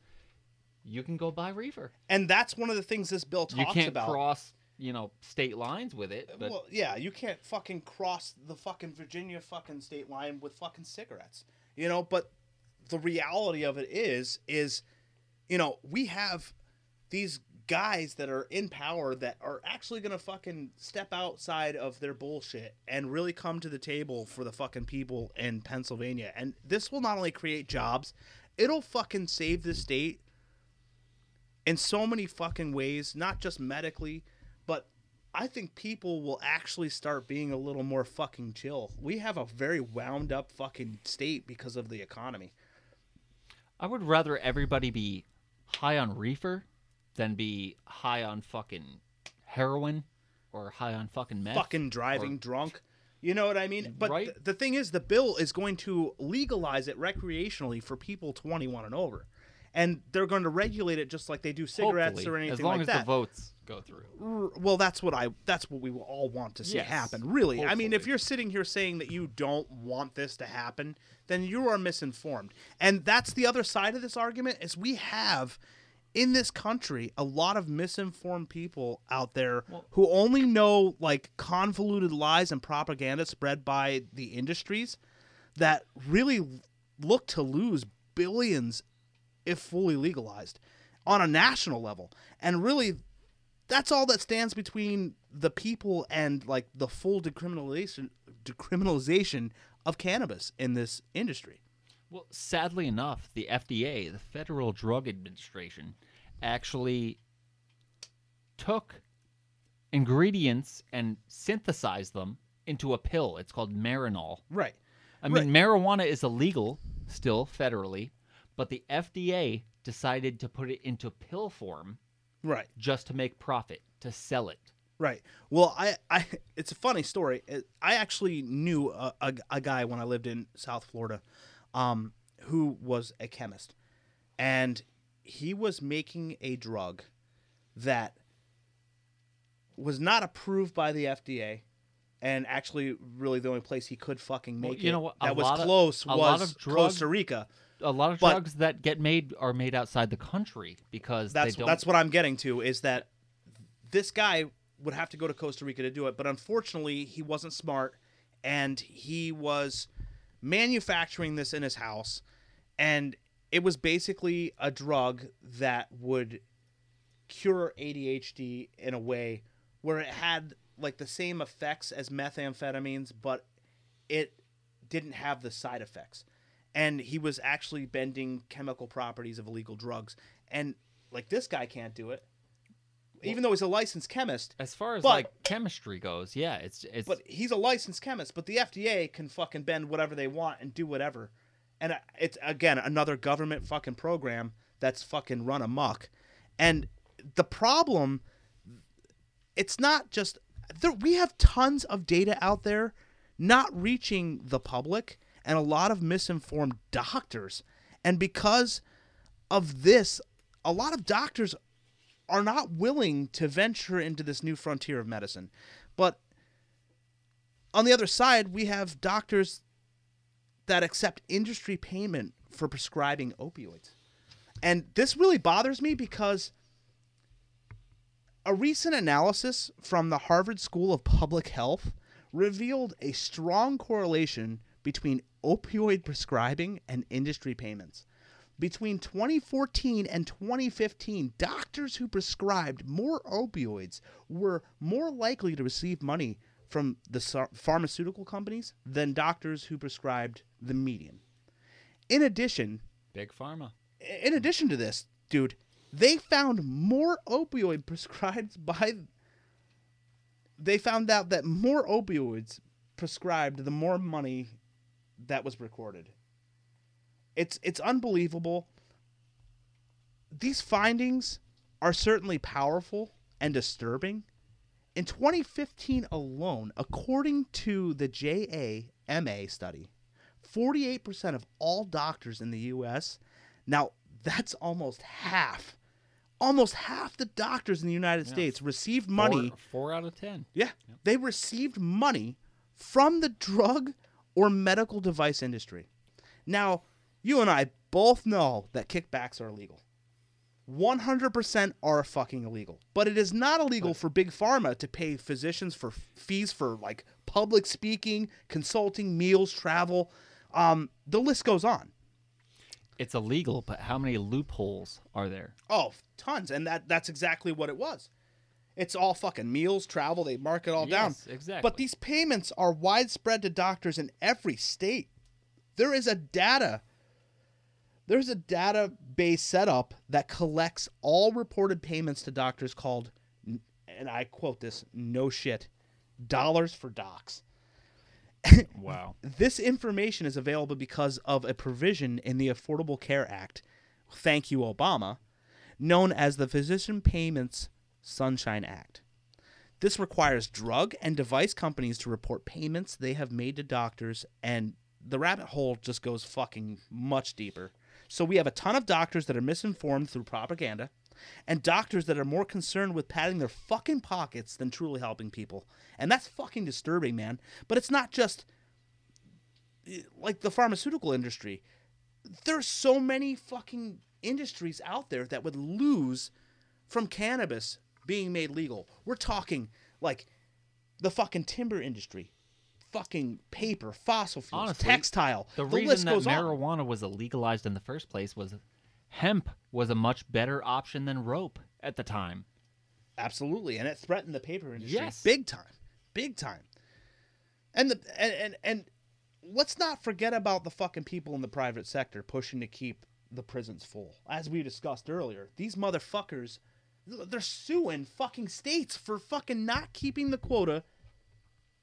You can go buy reefer. and that's one of the things this bill talks about. you can't about. cross, you know, state lines with it. But well, yeah, you can't fucking cross the fucking Virginia fucking state line with fucking cigarettes. You know, but the reality of it is is you know, we have these guys that are in power that are actually to fucking step outside of their bullshit and really come to the table for the fucking people in Pennsylvania. And this will not only create jobs, it'll fucking save the state in so many fucking ways, not just medically, but I think people will actually start being a little more fucking chill. We have a very wound up fucking state because of the economy. I would rather everybody be high on reefer than be high on fucking heroin or high on fucking meth. Fucking driving or- drunk. You know what I mean? But Right. th- the thing is, the bill is going to legalize it recreationally for people 21 and over. And they're going to regulate it just like they do cigarettes Hopefully, or anything as long like as that. the votes go through. Well that's what i that's what we all want to see Yes, happen really. I mean if you're sitting here saying that you don't want this to happen then you are misinformed. And that's the other side of this argument is we have in this country a lot of misinformed people out there Well- who only know like convoluted lies and propaganda spread by the industries that really look to lose billions if fully legalized on a national level. And really that's all that stands between the people and like the full decriminalization decriminalization of cannabis in this industry. Well, sadly enough, the FDA, the Federal Drug Administration, actually took ingredients and synthesized them into a pill. It's called Marinol. Right. I mean, marijuana is illegal still federally, but the FDA decided to put it into pill form Right. just to make profit, to sell it. Right. Well, I, I, it's a funny story. I actually knew a, a, a guy when I lived in South Florida, um, who was a chemist, and he was making a drug that was not approved by the FDA, and actually, really, the only place he could fucking Well, make you it know what? A that was of- close was of drug- Costa Rica. A lot of But- drugs that get made are made outside the country because That's they don't. that's what I'm getting to is that this guy would have to go to Costa Rica to do it, but unfortunately he wasn't smart and he was manufacturing this in his house and it was basically a drug that would cure ADHD in a way where it had like the same effects as methamphetamines but it didn't have the side effects and he was actually bending chemical properties of illegal drugs. And like this guy can't do it even though he's a licensed chemist as far as but- like chemistry goes, yeah, it's it's but he's a licensed chemist but the FDA can fucking bend whatever they want and do whatever. And uh, it's again another government fucking program that's fucking run amok. And the problem it's not just there, we have tons of data out there not reaching the public and a lot of misinformed doctors. And because of this a lot of doctors are not willing to venture into this new frontier of medicine. But on the other side we have doctors that accept industry payment for prescribing opioids. And this really bothers me because a recent analysis from the Harvard School of Public Health revealed a strong correlation between opioid prescribing and industry payments. Between 2014 and 2015, doctors who prescribed more opioids were more likely to receive money from the pharmaceutical companies than doctors who prescribed the median. In addition, big pharma. in addition to this, dude, they found more opioid prescribed by. They found out that more opioids prescribed, the more money that was recorded. It's it's unbelievable. These findings are certainly powerful and disturbing. In 2015 alone, according to the JAMA study, 48% of all doctors in the US now, that's almost half. Almost half the doctors in the United Yeah. States received money. Four, four out of ten. Yeah. They received money from the drug or medical device industry. Now, you and I both know that kickbacks are illegal. 100% are fucking illegal. But it is not illegal for big pharma to pay physicians for fees for like public speaking, consulting, meals, travel. Um, the list goes on. It's illegal, but how many loopholes are there? Oh, tons, and that that's exactly what it was. It's all fucking meals, travel. They mark it all down. Exactly. But these payments are widespread to doctors in every state. There is a data. There's a database setup that collects all reported payments to doctors called, and I quote this, no shit, dollars for docs. Wow. This information is available because of a provision in the Affordable Care Act, thank you, Obama, known as the Physician Payments Sunshine Act. This requires drug and device companies to report payments they have made to doctors, and the rabbit hole just goes fucking much deeper. So we have a ton of doctors that are misinformed through propaganda, and doctors that are more concerned with padding their fucking pockets than truly helping people. And that's fucking disturbing, man. But it's not just like the pharmaceutical industry. There's so many fucking industries out there that would lose from cannabis being made legal. We're talking like the fucking timber industry, fucking paper, fossil fuels, Honestly, textile. The, list reason that goes on. marijuana was legalized in the first place was hemp was a much better option than rope at the time. Absolutely, and it threatened the paper industry Yes. big time, big time. And the and, and and let's not forget about the fucking people in the private sector pushing to keep the prisons full. As we discussed earlier, these motherfuckers, they're suing fucking states for fucking not keeping the quota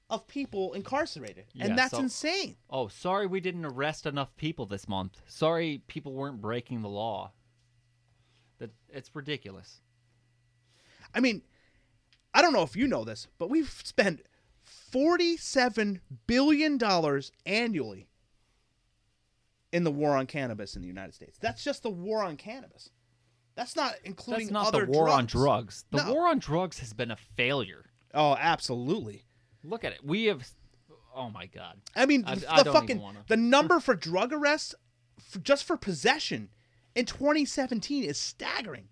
of people incarcerated, Yeah, and that's so- insane. Oh, sorry we didn't arrest enough people this month. Sorry people weren't breaking the law. That it's ridiculous. I mean, I don't know if you know this, but we've spent $47 billion annually in the war on cannabis in the United States. That's just the war on cannabis. That's not including That's not other the war drugs. on drugs. The No. war on drugs has been a failure. Oh, absolutely. Look at it. We have Oh my god. I mean, I- the I fucking the number for drug arrests f just for possession in 2017 is staggering.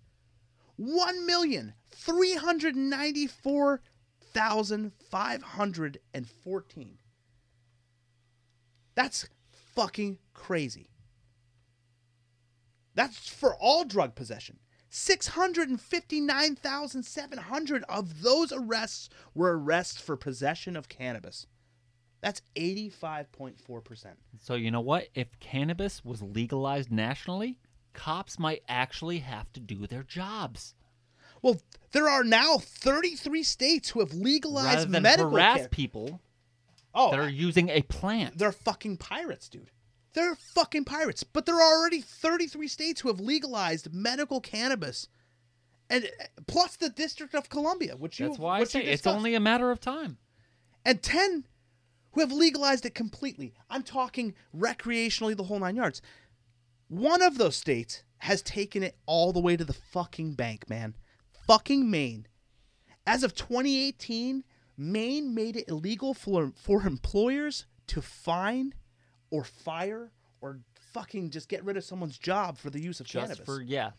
One million three hundred ninety-four thousand five hundred and fourteen. That's fucking crazy. That's for all drug possession. 659,700 of those arrests were arrests for possession of cannabis. That's 85.4%. So you know what? If cannabis was legalized nationally, cops might actually have to do their jobs Well, there are now 33 states who have legalized rather than medical harass care. people Oh, that are using a plant. they're fucking pirates, dude. They're fucking pirates. But there are already 33 states who have legalized medical cannabis. And uh, plus the District of Columbia, which you That's why I say it's only a matter of time. and 10 who have legalized it completely. I'm talking recreationally the whole 9 yards. One of those states has taken it all the way to the fucking bank, man. Fucking Maine. As of 2018, Maine made it illegal for for employers to fine or fire or fucking just get rid of someone's job for the use of Just cannabis. for yeah,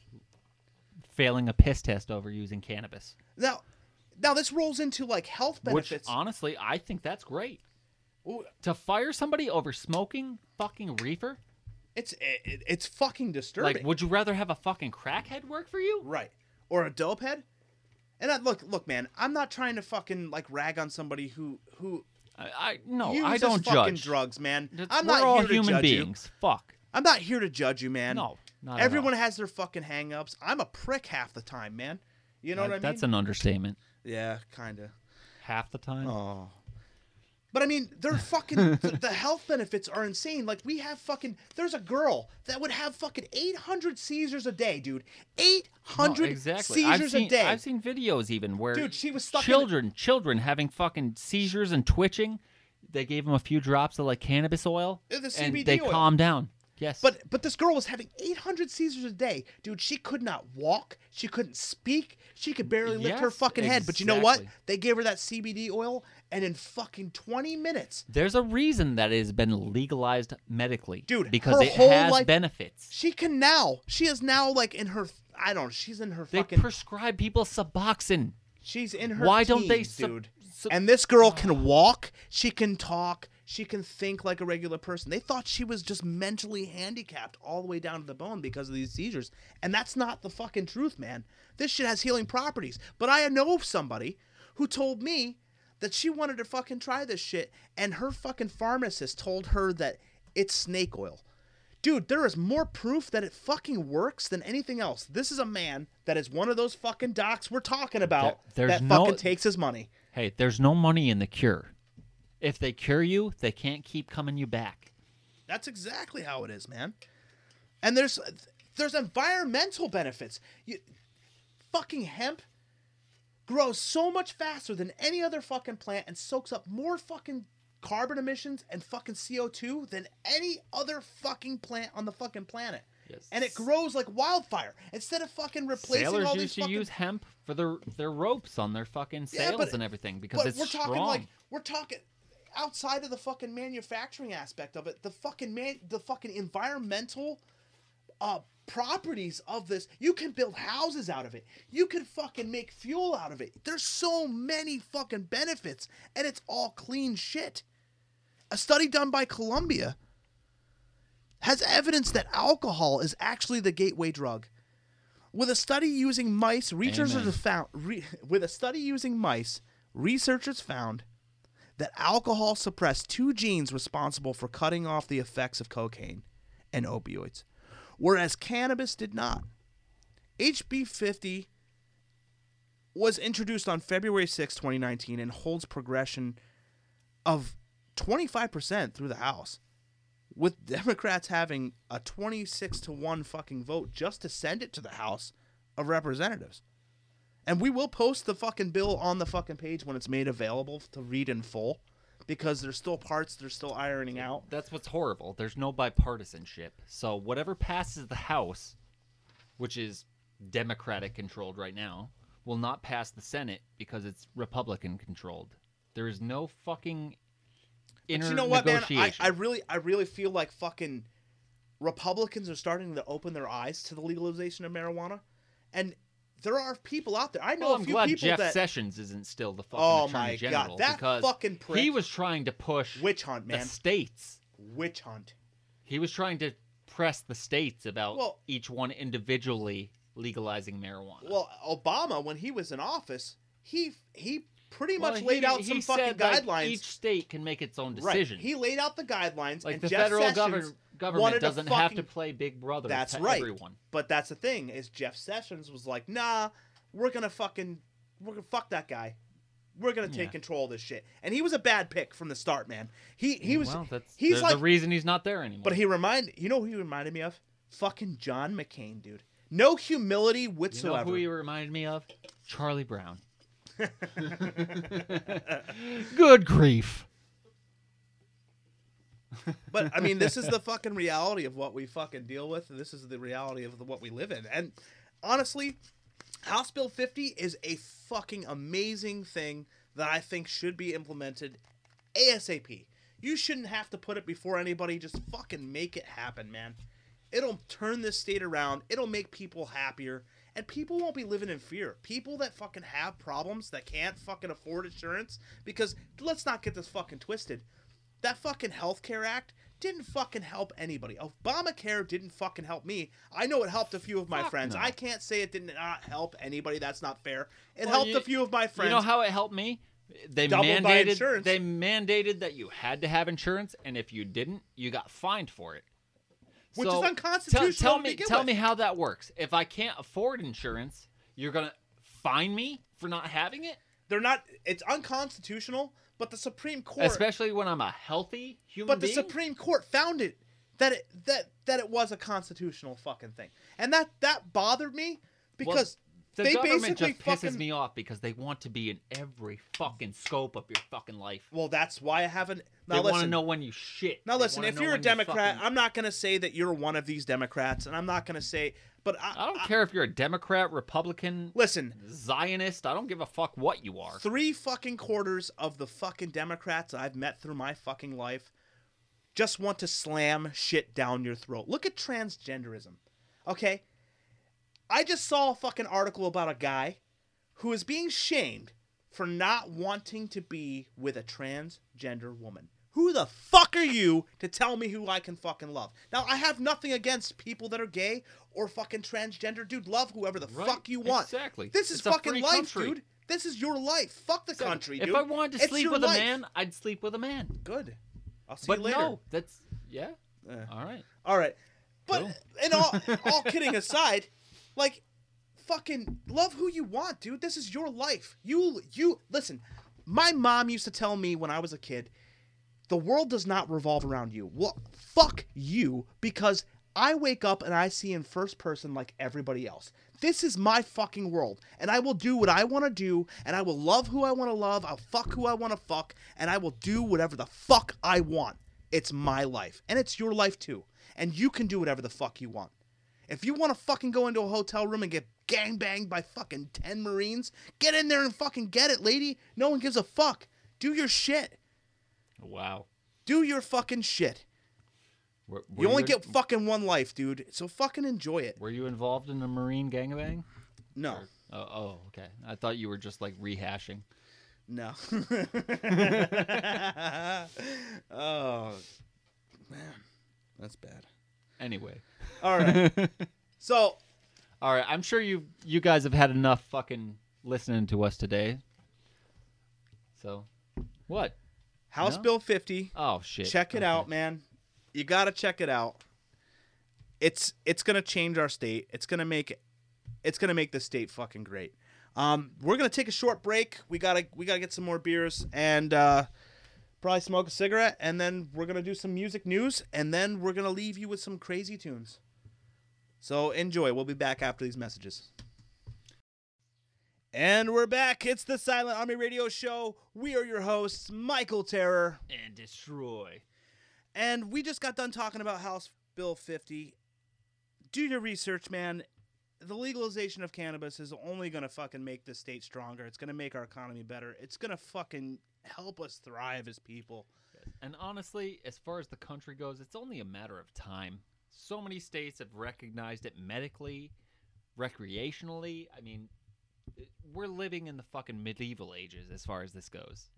failing a piss test over using cannabis. now, now this rolls into like health Which benefits. honestly, I think that's great. Ooh, To fire somebody over smoking fucking reefer? it's it, it's fucking disturbing. Like, would you rather have a fucking crackhead work for you? Right. Or a dope head. And I, look, look, man. I'm not trying to fucking like rag on somebody who who I, I no, uses I don't fucking judge. drugs, man. I'm we're not all here to human judge you. beings. Fuck. I'm not here to judge you, man. No, not at Everyone has their fucking hang-ups. I'm a prick half the time, man. You know That- what I mean? That's an understatement. yeah, kind of. Half the time. Oh. But I mean, they're fucking the, the health benefits are insane. Like we have fucking there's a girl that would have fucking 800 seizures a day, dude. 800 No, exactly. seizures seen, a day. I've seen videos even where Dude, she was stuck in children, children having fucking seizures and twitching. They gave them a few drops of like cannabis oil, Uh, the and they oil. calmed down. Yes, But but this girl was having 800 seizures a day, dude. She could not walk. She couldn't speak. She could barely lift her Yes, fucking head. But you know what? They gave her that CBD oil, and in fucking 20 minutes, there's a reason that it has been legalized medically, Dude, because her it has life- benefits. she can now. She is now like in her. I don't. know, She's in her They fucking. prescribe people Suboxone. she's in her. Why don't they teens, sub- dude? sub- and this girl ah. can walk. She can talk. She can think like a regular person. They thought she was just mentally handicapped all the way down to the bone because of these seizures. And that's not the fucking truth, man. This shit has healing properties. But I know of somebody who told me that she wanted to fucking try this shit and her fucking pharmacist told her that it's snake oil. Dude, there is more proof that it fucking works than anything else. This is a man that is one of those fucking docs we're talking about There- that no- fucking takes his money. Hey, there's no money in the cure. If they cure you, they can't keep coming you back. That's exactly how it is, man. And there's there's environmental benefits. You, fucking hemp grows so much faster than any other fucking plant and soaks up more fucking carbon emissions and fucking CO2 than any other fucking plant on the fucking planet. Yes. And it grows like wildfire. Instead of fucking replacing Sailors all these used to use hemp for their their ropes on their fucking Yeah, sails but- and everything because but it's we're talking strong. like we're talking outside of the fucking manufacturing aspect of it the fucking man the fucking environmental uh properties of this. You can build houses out of it. You can fucking make fuel out of it. There's so many fucking benefits, and it's all clean shit. A study done by Columbia has evidence that alcohol is actually the gateway drug. With a study using mice, researchers Amen. found re, with a study using mice, researchers found that alcohol suppressed two genes responsible for cutting off the effects of cocaine and opioids, whereas cannabis did not. HB50 was introduced on February 6, 2019, and holds progression of 25% through the House, with Democrats having a 26 to 1 fucking vote just to send it to the House of Representatives. And we will post the fucking bill on the fucking page when it's made available to read in full because there's still parts they're still ironing out. That's what's horrible. There's no bipartisanship. So whatever passes the House, which is Democratic controlled right now, will not pass the Senate because it's Republican controlled. There is no fucking But you know what, man? I. I really, I really feel like fucking Republicans are starting to open their eyes to the legalization of marijuana, and there are people out there. I know well, a I'm few glad people Jeff that Sessions isn't still the fucking Oh attorney my God, general that because fucking prick. he was trying to push witch hunt, man. the states. witch hunt. He was trying to press the states about Well- each one individually legalizing marijuana. Well, Obama, when he was in office, he he pretty Well, much laid he- out he some fucking said, like, guidelines. each state can make its own right, decision. he laid out the guidelines, like and the Jeff federal Sessions, govern- government to doesn't have to play Big Brother That's right. everyone. But that's the thing is Jeff Sessions was like, nah, we're gonna fucking we're gonna fuck that guy. We're gonna take Yeah. control of this shit. And he was a bad pick from the start, man. He he was well, that's he's like the reason he's not there anymore. but he remind you know who he reminded me of? Fucking John McCain, dude. No humility you know whatsoever. who he reminded me of? Charlie Brown. Good grief. but I mean, this is the fucking reality of what we fucking deal with. This is the reality of the, what we live in. And honestly, House Bill 50 is a fucking amazing thing that I think should be implemented ASAP. You shouldn't have to put it before anybody. Just fucking make it happen, man. It'll turn this state around. It'll make people happier. And people won't be living in fear. People that fucking have problems that can't fucking afford insurance, because let's not get this fucking twisted. That fucking healthcare act didn't fucking help anybody. Obamacare didn't fucking help me. I know it helped a few of my Fuck friends. no. I can't say it did not help anybody. That's not fair. It Well, helped you- a few of my friends. You know how it helped me? They Doubled my mandated they mandated that you had to have insurance, and if you didn't, you got fined for it. Which is unconstitutional Tell, tell to me, begin tell with. me how that works. If I can't afford insurance, you're gonna fine me for not having it, They're not. It's unconstitutional. But the Supreme Court. especially when I'm a healthy human but the. Supreme Court found it that it that that it was a constitutional fucking thing, and that that bothered me because the they government basically just pisses me off because they want to be in every fucking scope of your fucking life. Well, that's why I haven't. They Now want to know when you shit. Now They listen. If you're a when you Democrat, fucking- I'm not gonna say that you're one of these Democrats, and I'm not gonna say. But I, I don't care if you're a Democrat, Republican, Listen, Zionist. I don't give a fuck what you are. three fucking quarters of the fucking Democrats I've met through my fucking life just want to slam shit down your throat. Look at transgenderism. Okay? I just saw a fucking article about a guy who is being shamed for not wanting to be with a transgender woman. Who the fuck are you to tell me who I can fucking love? Now, I have nothing against people that are gay or fucking transgender. Dude, love whoever the Right, fuck you want. exactly. This is It's fucking life, country. dude. This is your life. Fuck the Exactly. country, if dude. I wanted to It's sleep with life. a man, I'd sleep with a man. Good. I'll see But you later. no, that's yeah. Eh. All right. All right. But Cool. and all all kidding aside, like fucking love who you want, dude. This is your life. You you listen. My mom used to tell me when I was a kid, the world does not revolve around you. Well, fuck you because I wake up and I see in first person like everybody else. This is my fucking world, and I will do what I want to do, and I will love who I want to love. I'll fuck who I want to fuck, and I will do whatever the fuck I want. It's my life, and it's your life too. And you can do whatever the fuck you want. If you want to fucking go into a hotel room and get gang banged by fucking 10 Marines, get in there and fucking get it, lady. No one gives a fuck. Do your shit. Wow. Do your fucking shit. Were, were You only in- get fucking one life, dude. So fucking enjoy it. Were you involved in a Marine gangbang? No, Or- Oh, oh, okay. I thought you were just like rehashing. no. oh man, that's bad. Anyway. All right. So All right, I'm sure you you guys have had enough fucking listening to us today. So, what? House No? Bill 50. Oh shit! Check it Okay. out, man. You gotta check it out. It's it's gonna change our state. It's gonna make it's gonna make the state fucking great. Um, we're gonna take a short break. We gotta we gotta get some more beers and uh, probably smoke a cigarette, and then we're gonna do some music news, and then we're gonna leave you with some crazy tunes. So enjoy. We'll be back after these messages. And we're back. It's the Silent Army Radio Show. We are your hosts, Michael Terror. and destroy. And we just got done talking about House Bill 50. Do your research, man. The legalization of cannabis is only going to fucking make the state stronger. It's going to make our economy better. It's going to fucking help us thrive as people. And honestly, as far as the country goes, it's only a matter of time. So many states have recognized it medically, recreationally. I mean, we're living in the fucking medieval ages as far as this goes.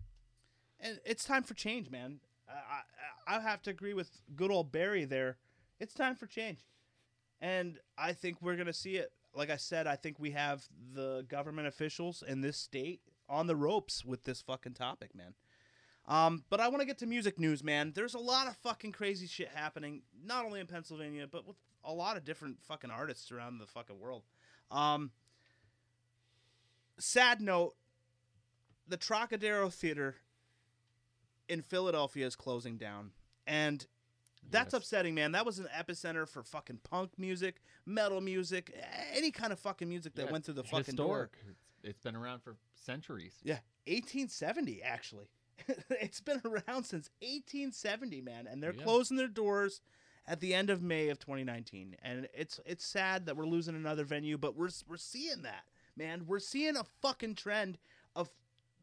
And it's time for change, man. I, I, have to agree with good old Barry there. It's time for change. And I think we're going to see it. Like I said, I think we have the government officials in this state on the ropes with this fucking topic, man. Um, but I want to get to music news, man. There's a lot of fucking crazy shit happening, not only in Pennsylvania, but with a lot of different fucking artists around the fucking world. Um, sad note the Trocadero Theater in Philadelphia is closing down. And that's Yes. upsetting, man. That was an epicenter for fucking punk music, metal music, any kind of fucking music that Yeah, went through the fucking door. historic. It's, it's been around for centuries. Yeah, 1870 actually. it's been around since 1870, man, and they're Yeah. closing their doors at the end of May of 2019. And it's it's sad that we're losing another venue, but we're we're seeing that, man. We're seeing a fucking trend of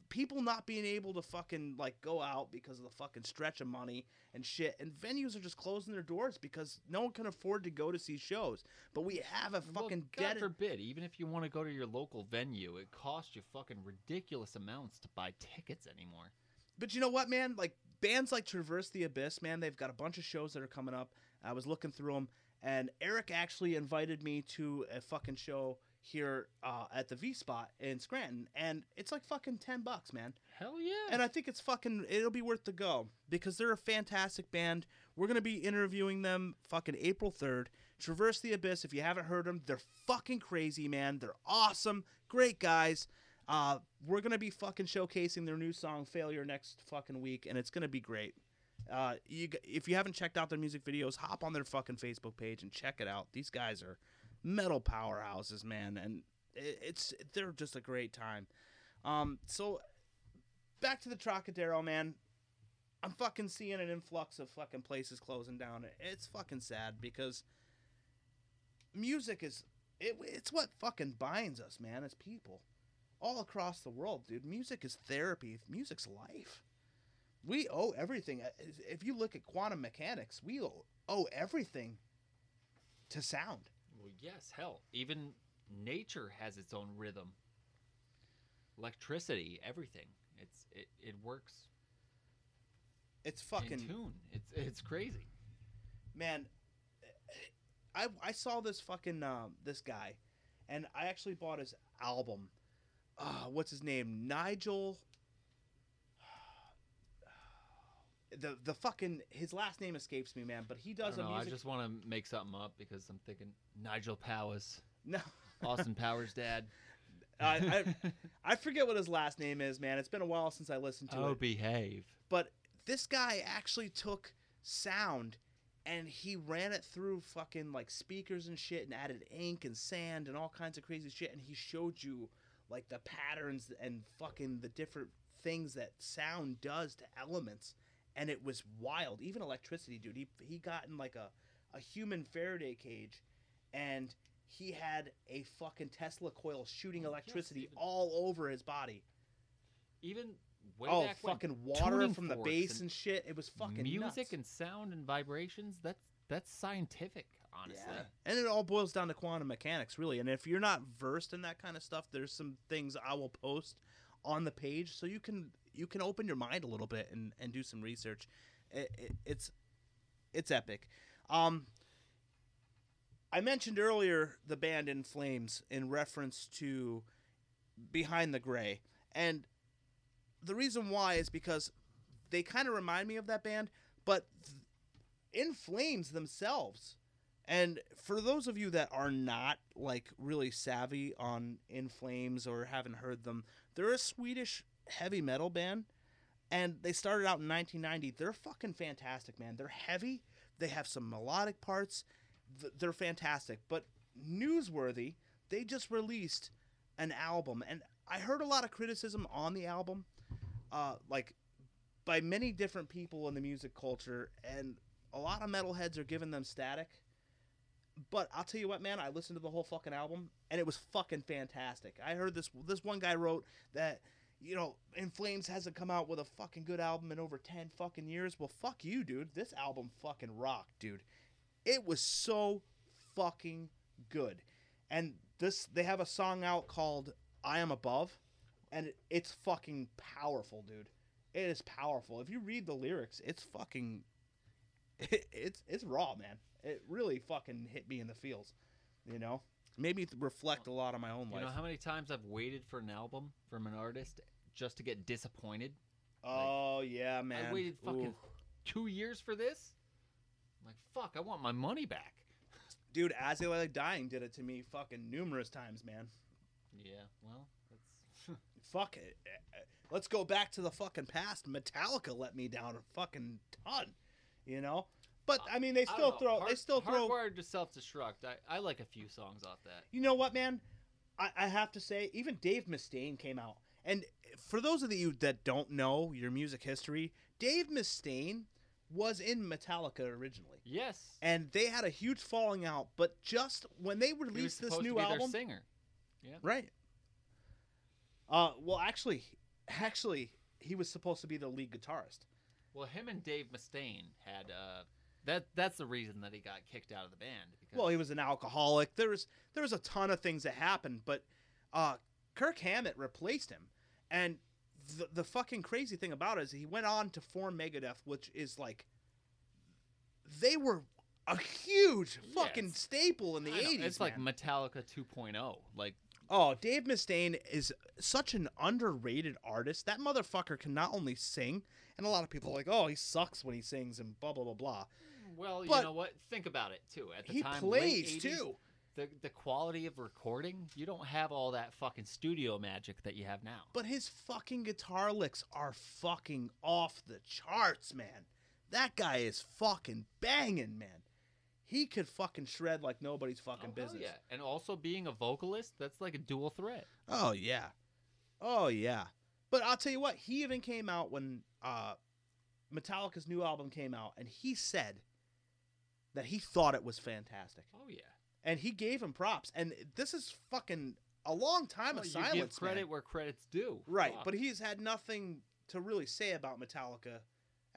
people not being able to fucking like go out because of the fucking stretch of money and shit and venues are just closing their doors because no one can afford to go to see shows but we have a Well, fucking God dead forbid, even if you want to go to your local venue, it costs you fucking ridiculous amounts to buy tickets anymore. But you know what, man? Like bands like Traverse the Abyss, man, they've got a bunch of shows that are coming up. I was looking through them, and Eric actually invited me to a fucking show here uh, at the V Spot in Scranton, and it's like fucking ten bucks, man. Hell yeah! And I think it's fucking it'll be worth the go because they're a fantastic band. We're gonna be interviewing them fucking April third. Traverse the Abyss. If you haven't heard them, they're fucking crazy, man. They're awesome, great guys. Uh, we're gonna be fucking showcasing their new song "Failure" next fucking week, and it's gonna be great. Uh, you if you haven't checked out their music videos, hop on their fucking Facebook page and check it out. These guys are metal powerhouses, man, and it, it's they're just a great time. Um, so back to the Trocadero, man. I'm fucking seeing an influx of fucking places closing down. It's fucking sad because music is it, it's what fucking binds us, man, as people all across the world, dude. Music is therapy. Music's life. We owe everything. Uh, If you look at quantum mechanics, we owe, owe everything to sound. Well, yes, hell, even nature has its own rhythm. Electricity, everything. It's it, it works It's fucking in tune. It's it's crazy. man i i saw this fucking um this guy and i actually bought his album uh what's his name nigel the the fucking his last name escapes me man but he I does don't a know. I just want to make something up because I'm thinking Nigel Powers, no Austin Powers' dad. I, I i forget what his last name is man it's been a while since i listened to oh, it Oh, behave. but this guy actually took sound and he ran it through fucking like speakers and shit and added ink and sand and all kinds of crazy shit and he showed you like the patterns and fucking the different things that sound does to elements. And it was wild. Even electricity dude. He, he got in like a, a human faraday cage and he had a fucking tesla coil shooting Oh, yes, electricity even- all over his body. Even way oh back when, fucking water from the forks bass and and shit. It was fucking music nuts. and sound and vibrations. That's that's scientific, honestly. And it all boils down to quantum mechanics, really. And if you're not versed in that kind of stuff, there's some things I will post on the page so you can you can open your mind a little bit and, and do some research. It, it, it's it's epic. Um, I mentioned earlier the band In Flames in reference to Behind the Gray, and the reason why is because they kind of remind me of that band, but In Flames themselves. And for those of you that are not like really savvy on In Flames or haven't heard them, they're a Swedish heavy metal band and they started out in 1990. They're fucking fantastic, man. They're heavy. They have some melodic parts. They're fantastic. But newsworthy, they just released an album, and I heard a lot of criticism on the album, uh, like by many different people in the music culture, and a lot of metalheads are giving them static. But I'll tell you what, man, I listened to the whole fucking album, and it was fucking fantastic. I heard this. This one guy wrote that you know, In Flames hasn't come out with a fucking good album in over 10 fucking years. Well, fuck you, dude. This album fucking rocked, dude. It was so fucking good. And this, they have a song out called I Am Above, and it, it's fucking powerful, dude. It is powerful. If you read the lyrics, it's fucking, it, it's, it's raw, man. It really fucking hit me in the feels, you know? Made me reflect a lot on my own You life. You know how many times I've waited for an album from an artist just to get disappointed? oh, yeah, man. I waited fucking Ooh. two years for this. I'm like, fuck, I want my money back. Dude, As I Lay Dying did it to me fucking numerous times, man. Yeah, well, that's Fuck it. Let's go back to the fucking past. Metallica let me down a fucking ton, you know? But I mean they still know. throw they still throw Hardwired to Self Destruct. I, I like a few songs off that. You know what, man? I, I have to say, even Dave Mustaine came out. And for those of you that don't know your music history, Dave Mustaine was in Metallica originally. Yes. And they had a huge falling out, but just when they released this new album, singer. Yeah. Right. Uh, well, actually, actually, he was supposed to be the lead guitarist. Well, him and Dave Mustaine had uh that that's the reason that he got kicked out of the band because Well, he was an alcoholic. There was there was a ton of things that happened, but uh, Kirk Hammett replaced him, and the the fucking crazy thing about it is he went on to form Megadeth, which is like they were a huge fucking it's- staple in the eighties. It's like Metallica 2.0. Like Oh, Dave Mustaine is such an underrated artist. That motherfucker can not only sing, and a lot of people are like, oh, he sucks when he sings and blah blah blah blah. Well, you know what? Think about it too. At the He time, plays late 80s, too. The the quality of recording, you don't have all that fucking studio magic that you have now. But his fucking guitar licks are fucking off the charts, man. That guy is fucking banging, man. He could fucking shred like nobody's fucking Oh, business. yeah. And also being a vocalist, that's like a dual threat. Oh yeah. Oh yeah. But I'll tell you what, he even came out when uh Metallica's new album came out and he said that he thought it was fantastic. Oh yeah. And he gave him props. And this is fucking a long time Well, of you silence. give credit man. where credit's due. Right, Fuck. but he's had nothing to really say about Metallica.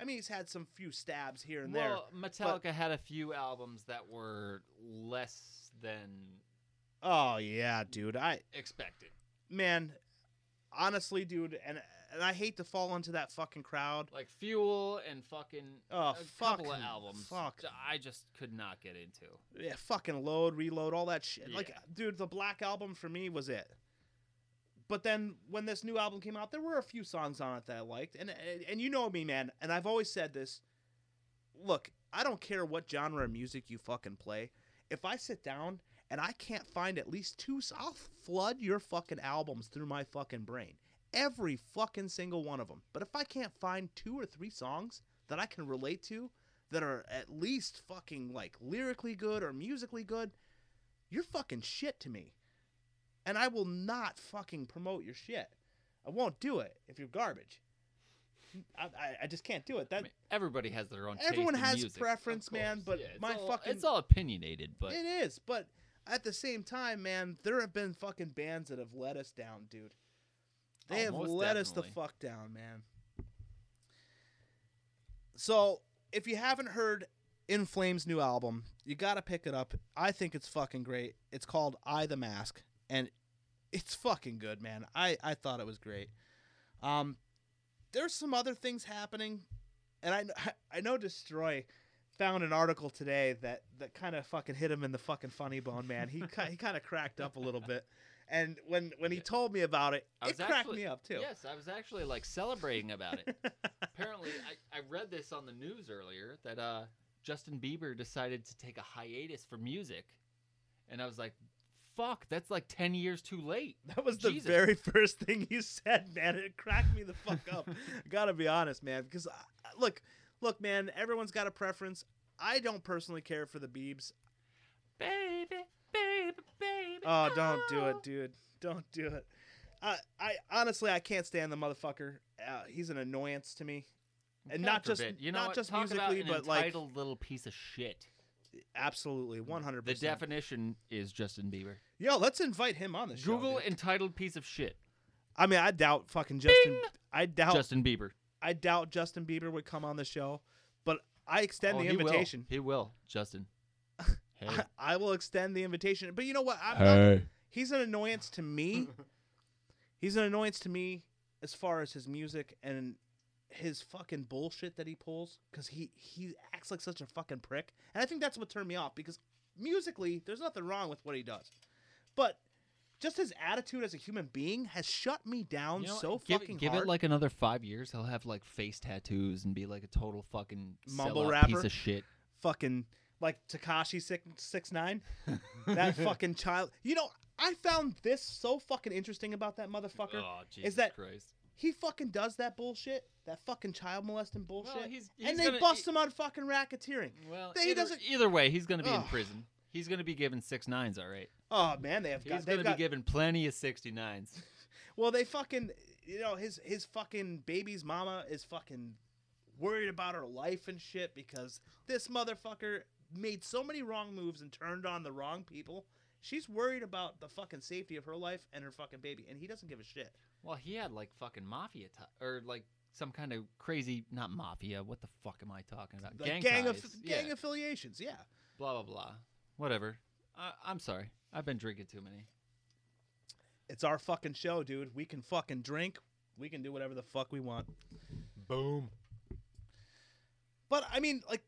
I mean, he's had some few stabs here and there. well, Metallica had a few albums that were less than Oh yeah, dude. I expected. man, honestly, dude, and and I hate to fall into that fucking crowd. Like Fuel and fucking Oh, a couple of albums. fuck. I just could not get into. Yeah, fucking load, reload, all that shit. Like, dude, the Black album for me was it. But then when this new album came out, there were a few songs on it that I liked, and and, and you know me, man. And I've always said this. Look, I don't care what genre of music you fucking play. If I sit down and I can't find at least two, I'll flood your fucking albums through my fucking brain. Every fucking single one of them. But if I can't find two or three songs that I can relate to that are at least fucking like lyrically good or musically good, you're fucking shit to me. And I will not fucking promote your shit. I won't do it if you're garbage. I, I, I just can't do it. That I mean, everybody has their own. Everyone has music, preference, man, but Yeah, my all, fucking- it's all opinionated, but it is, but at the same time, man, there have been fucking bands that have let us down, dude. They Oh, have let us the fuck down, man. So, if you haven't heard In Flames' new album. You gotta pick it up. I think it's fucking great. It's called "I the Mask," and it's fucking good, man. I I thought it was great. Um, there's some other things happening, and I I know Destroy found an article today that that kind of fucking hit him in the fucking funny bone, man. He he kind of cracked up a little bit, and when when he Yeah. told me about it, I it cracked actually- me up too. Yes, I was actually like celebrating about it. Apparently, I, I read this on the news earlier that uh, Justin Bieber decided to take a hiatus for music, and I was like, "Fuck, that's like ten years too late." That was the Jesus. very first thing you said, man. It cracked me the fuck up. Gotta be honest, man. Because uh, look, look, man. Everyone's got a preference. I don't personally care for the Beebs. Baby, Oh, don't do it, dude. Don't do it. I, I honestly, I can't stand the motherfucker. Uh, he's an annoyance to me, and God not just you know not what? just Talk musically, but like entitled little piece of shit. absolutely one hundred percent. The definition is Justin Bieber. Yo, let's invite him on the show. Google dude. entitled piece of shit. I mean, I doubt fucking Justin. I doubt. Justin Bieber. I doubt Justin Bieber would come on the show, but I extend Oh, the he will. invitation. He will, Justin. Hey. I, I will extend the invitation. But you know what? I'm not, he's an annoyance to me. he's an annoyance to me as far as his music and his fucking bullshit that he pulls because he he acts like such a fucking prick. And I think that's what turned me off because musically, there's nothing wrong with what he does, but just his attitude as a human being has shut me down You know so give, fucking give hard. it like another five years. He'll have like face tattoos and be like a total fucking Mumble rapper? piece of shit. fucking like Tekashi six six nine. that fucking child. You know, I found this so fucking interesting about that motherfucker. Oh, Jesus that- Christ. He fucking does that bullshit, that fucking child molesting bullshit, he's- he's and they gonna- bust he- him on fucking racketeering. Well, He either, doesn't- either way, he's going to be in prison. He's going to be given six nines, all right. Oh man, they have He's got. going They've to be given plenty of 69s. well, they fucking. You know, his his fucking baby's mama is fucking worried about her life and shit because this motherfucker made so many wrong moves and turned on the wrong people. She's worried about the fucking safety of her life and her fucking baby, and he doesn't give a shit. Well, he had like fucking mafia ti or like some kind of crazy, not mafia. What the fuck am I talking about? Like gang gang, ties. aff- gang yeah. affiliations, yeah. blah blah blah. Whatever. I, I'm sorry. I've been drinking too many. It's our fucking show, dude. We can fucking drink. We can do whatever the fuck we want. Boom. But I mean, like,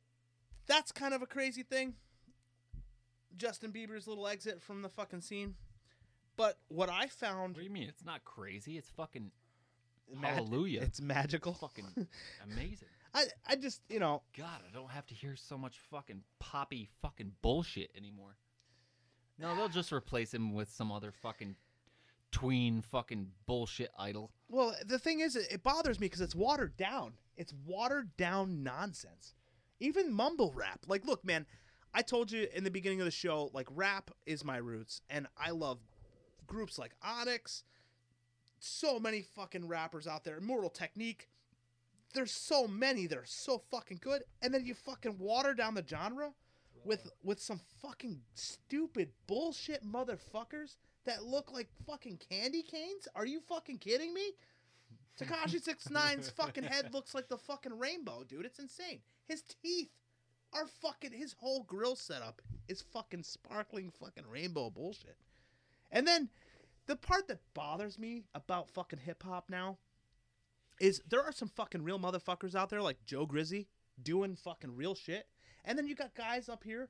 that's kind of a crazy thing. Justin Bieber's little exit from the fucking scene. But what I found, What do you mean? It's not crazy. It's fucking mag- hallelujah. it's magical. fucking amazing. I, I just, you know, God, I don't have to hear so much fucking poppy fucking bullshit anymore. No, they'll just replace him with some other fucking tween fucking bullshit idol. well, the thing is, it it bothers me because it's watered down. It's watered down nonsense. Even mumble rap. Like, look, man, I told you in the beginning of the show, like, rap is my roots, and I love groups like Onyx. So many fucking rappers out there. Immortal Technique. There's so many that are so fucking good, and then you fucking water down the genre with with some fucking stupid bullshit motherfuckers that look like fucking candy canes. Are you fucking kidding me? Tekashi 69's fucking head looks like the fucking rainbow, dude. It's insane. His teeth are fucking his whole grill setup is fucking sparkling fucking rainbow bullshit. And then the part that bothers me about fucking hip hop now is there are some fucking real motherfuckers out there like Joe Grizzy doing fucking real shit. And then you got guys up here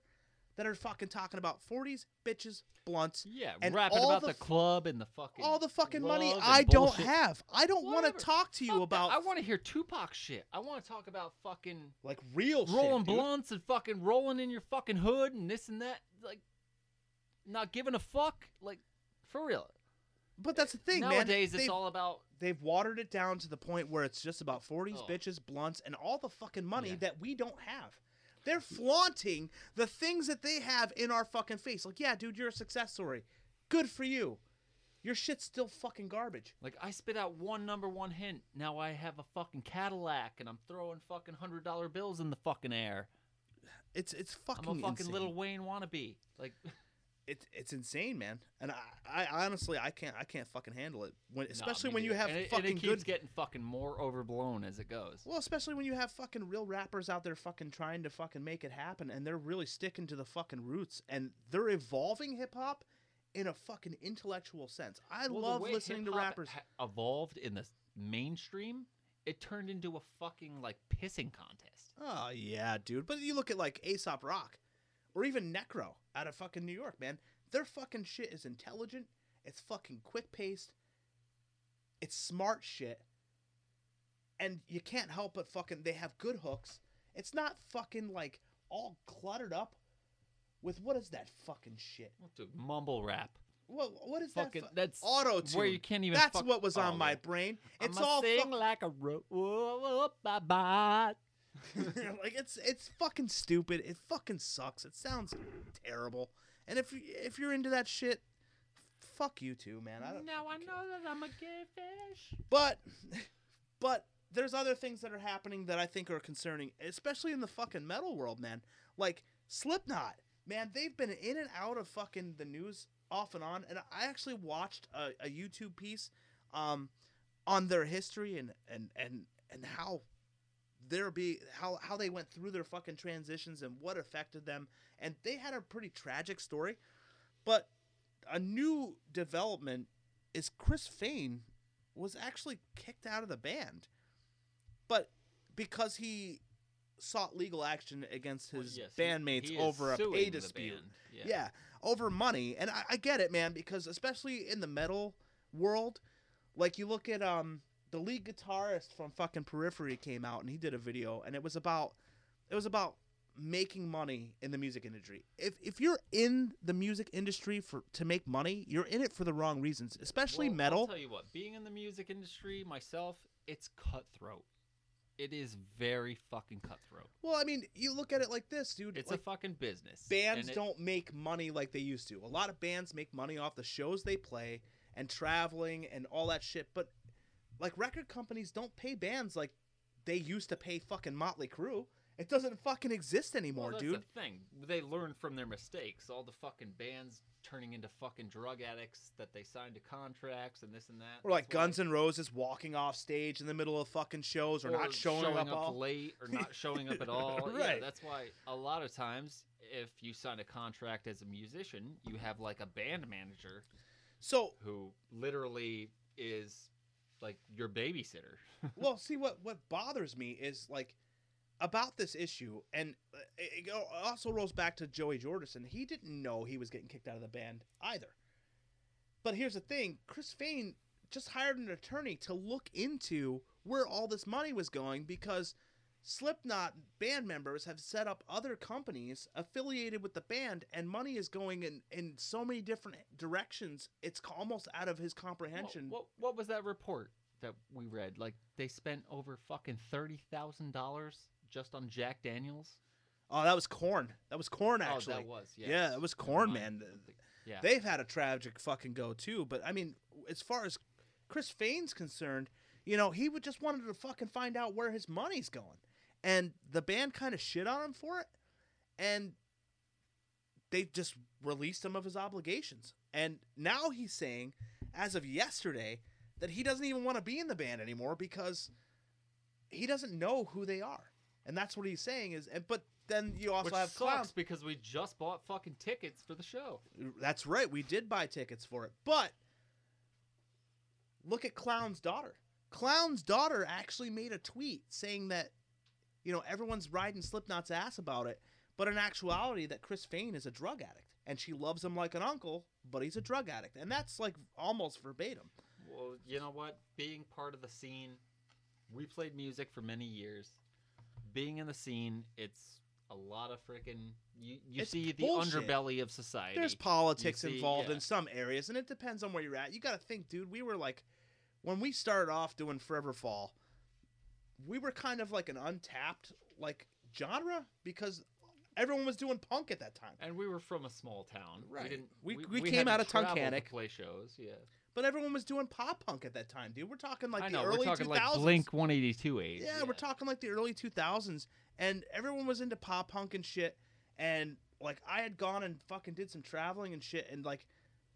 that are fucking talking about 40s, bitches, blunts, Yeah, And rapping all about the the, club and the fucking all the fucking money I don't have. I don't want to talk to you Fuck that. about I want to hear Tupac shit. I want to talk about fucking like real rolling shit, blunts and fucking rolling in your fucking hood and this and that. Like, not giving a fuck. Like, for real. But that's the thing, Nowadays, man. it's They've, all about they've watered it down to the point where it's just about 40s, Oh. bitches, blunts, and all the fucking money Yeah. that we don't have. They're flaunting the things that they have in our fucking face. Like, yeah, dude, you're a success story. Good for you. Your shit's still fucking garbage. like I spit out one number one hint. Now I have a fucking Cadillac and I'm throwing fucking hundred dollar bills in the fucking air. It's it's fucking I'm a fucking insane. Lil Wayne wannabe. Like, it's it's insane, man. And I, I honestly I can't I can't fucking handle it when especially me when you have and it, fucking and it keeps good getting fucking more overblown as it goes. Well, especially when you have fucking real rappers out there fucking trying to fucking make it happen and they're really sticking to the fucking roots and they're evolving hip hop in a fucking intellectual sense. I Well, love listening to rappers. ha- evolved in the mainstream, it turned into a fucking like pissing contest. Oh yeah, dude. But you look at like Aesop Rock or even Necro out of fucking New York, man. Their fucking shit is intelligent. It's fucking quick paced. It's smart shit. And you can't help but fucking they have good hooks. It's not fucking like all cluttered up with what is that fucking shit? What the mumble rap? What what is Fucking that? Fu- that's Auto tune. where you can't even. That's fuck- what was on Oh, my brain. It's I'ma all sing fuck- like a ro- whoa, whoa, bye bye. like it's it's fucking stupid. It fucking sucks. It sounds terrible. And if you if you're into that shit, fuck you too, man. I don't. Now I know care. that I'm a gay fish. But but there's other things that are happening that I think are concerning, especially in the fucking metal world, man. Like Slipknot, man. They've been in and out of fucking the news off and on. And I actually watched a, a YouTube piece um on their history and and and and how there be how how they went through their fucking transitions and what affected them and they had a pretty tragic story but a new development is Chris Fehn was actually kicked out of the band but because he sought legal action against Well, his yes, bandmates he is over a pay dispute. Yeah. yeah. over money. And I, I get it, man, because especially in the metal world, like you look at um the lead guitarist from fucking Periphery came out and he did a video and it was about it was about making money in the music industry. If if you're in the music industry for to make money, you're in it for the wrong reasons, especially Well, metal. I'll tell you what, being in the music industry myself, it's cutthroat. It is very fucking cutthroat. well, I mean, you look at it like this, dude. It's like, a fucking business. bands it- don't make money like they used to. A lot of bands make money off the shows they play and traveling and all that shit, but like record companies don't pay bands like they used to pay fucking Motley Crue. It doesn't fucking exist Well, anymore, that's dude. the thing. They learn from their mistakes. All the fucking bands turning into fucking drug addicts that they signed to contracts and this and that. Or like That's Guns N' Roses walking off stage in the middle of fucking shows or, not showing, up, all. late or not showing up at all. Yeah, that's why a lot of times if you sign a contract as a musician, you have like a band manager So, who literally is like your babysitter. well, see what what bothers me is like about this issue, and it it also rolls back to Joey Jordison. He didn't know he was getting kicked out of the band either. But here's the thing: Chris Fehn just hired an attorney to look into where all this money was going because Slipknot band members have set up other companies affiliated with the band, and money is going in in so many different directions. It's almost out of his comprehension. What, what what was that report that we read? Like they spent over fucking thirty thousand dollars just on Jack Daniels. Oh, that was Korn. That was Korn actually. Oh, that was yeah. Yeah, it was Korn, man. Yeah. They've had a tragic fucking go too. But I mean, as far as Chris Fehn's concerned, you know, he would just wanted to fucking find out where his money's going, and the band kind of shit on him for it, and they just released him of his obligations. And now he's saying, as of yesterday, that he doesn't even want to be in the band anymore because he doesn't know who they are, and that's what he's saying. Is and but then you also Which have sucks clowns. because we just bought fucking tickets for the show. That's right. We did buy tickets for it. But look at Clown's daughter. Clown's daughter actually made a tweet saying that, you know, everyone's riding Slipknot's ass about it, but in actuality, that Chris Fehn is a drug addict. And she loves him like an uncle, but he's a drug addict. And that's like almost verbatim. Well, you know what? Being part of the scene, we played music for many years. Being in the scene, it's a lot of freaking. You you It's see the bullshit. underbelly of society. There's politics see- involved yeah. in some areas, and it depends on where you're at. You got to think, dude. We were like, when we started off doing Forever Fall, we were kind of like an untapped like genre because everyone was doing punk at that time. and we were from a small town. Right. We didn't. We- we, we we came had out of travel to Tunkhannock. Play shows. Yeah. But everyone was doing pop punk at that time, dude. We're talking like I the know. early we're talking 2000s. like Blink 182 age. Yeah, we're talking like the early 2000s, and everyone was into pop punk and shit. And like I had gone and fucking did some traveling and shit, and like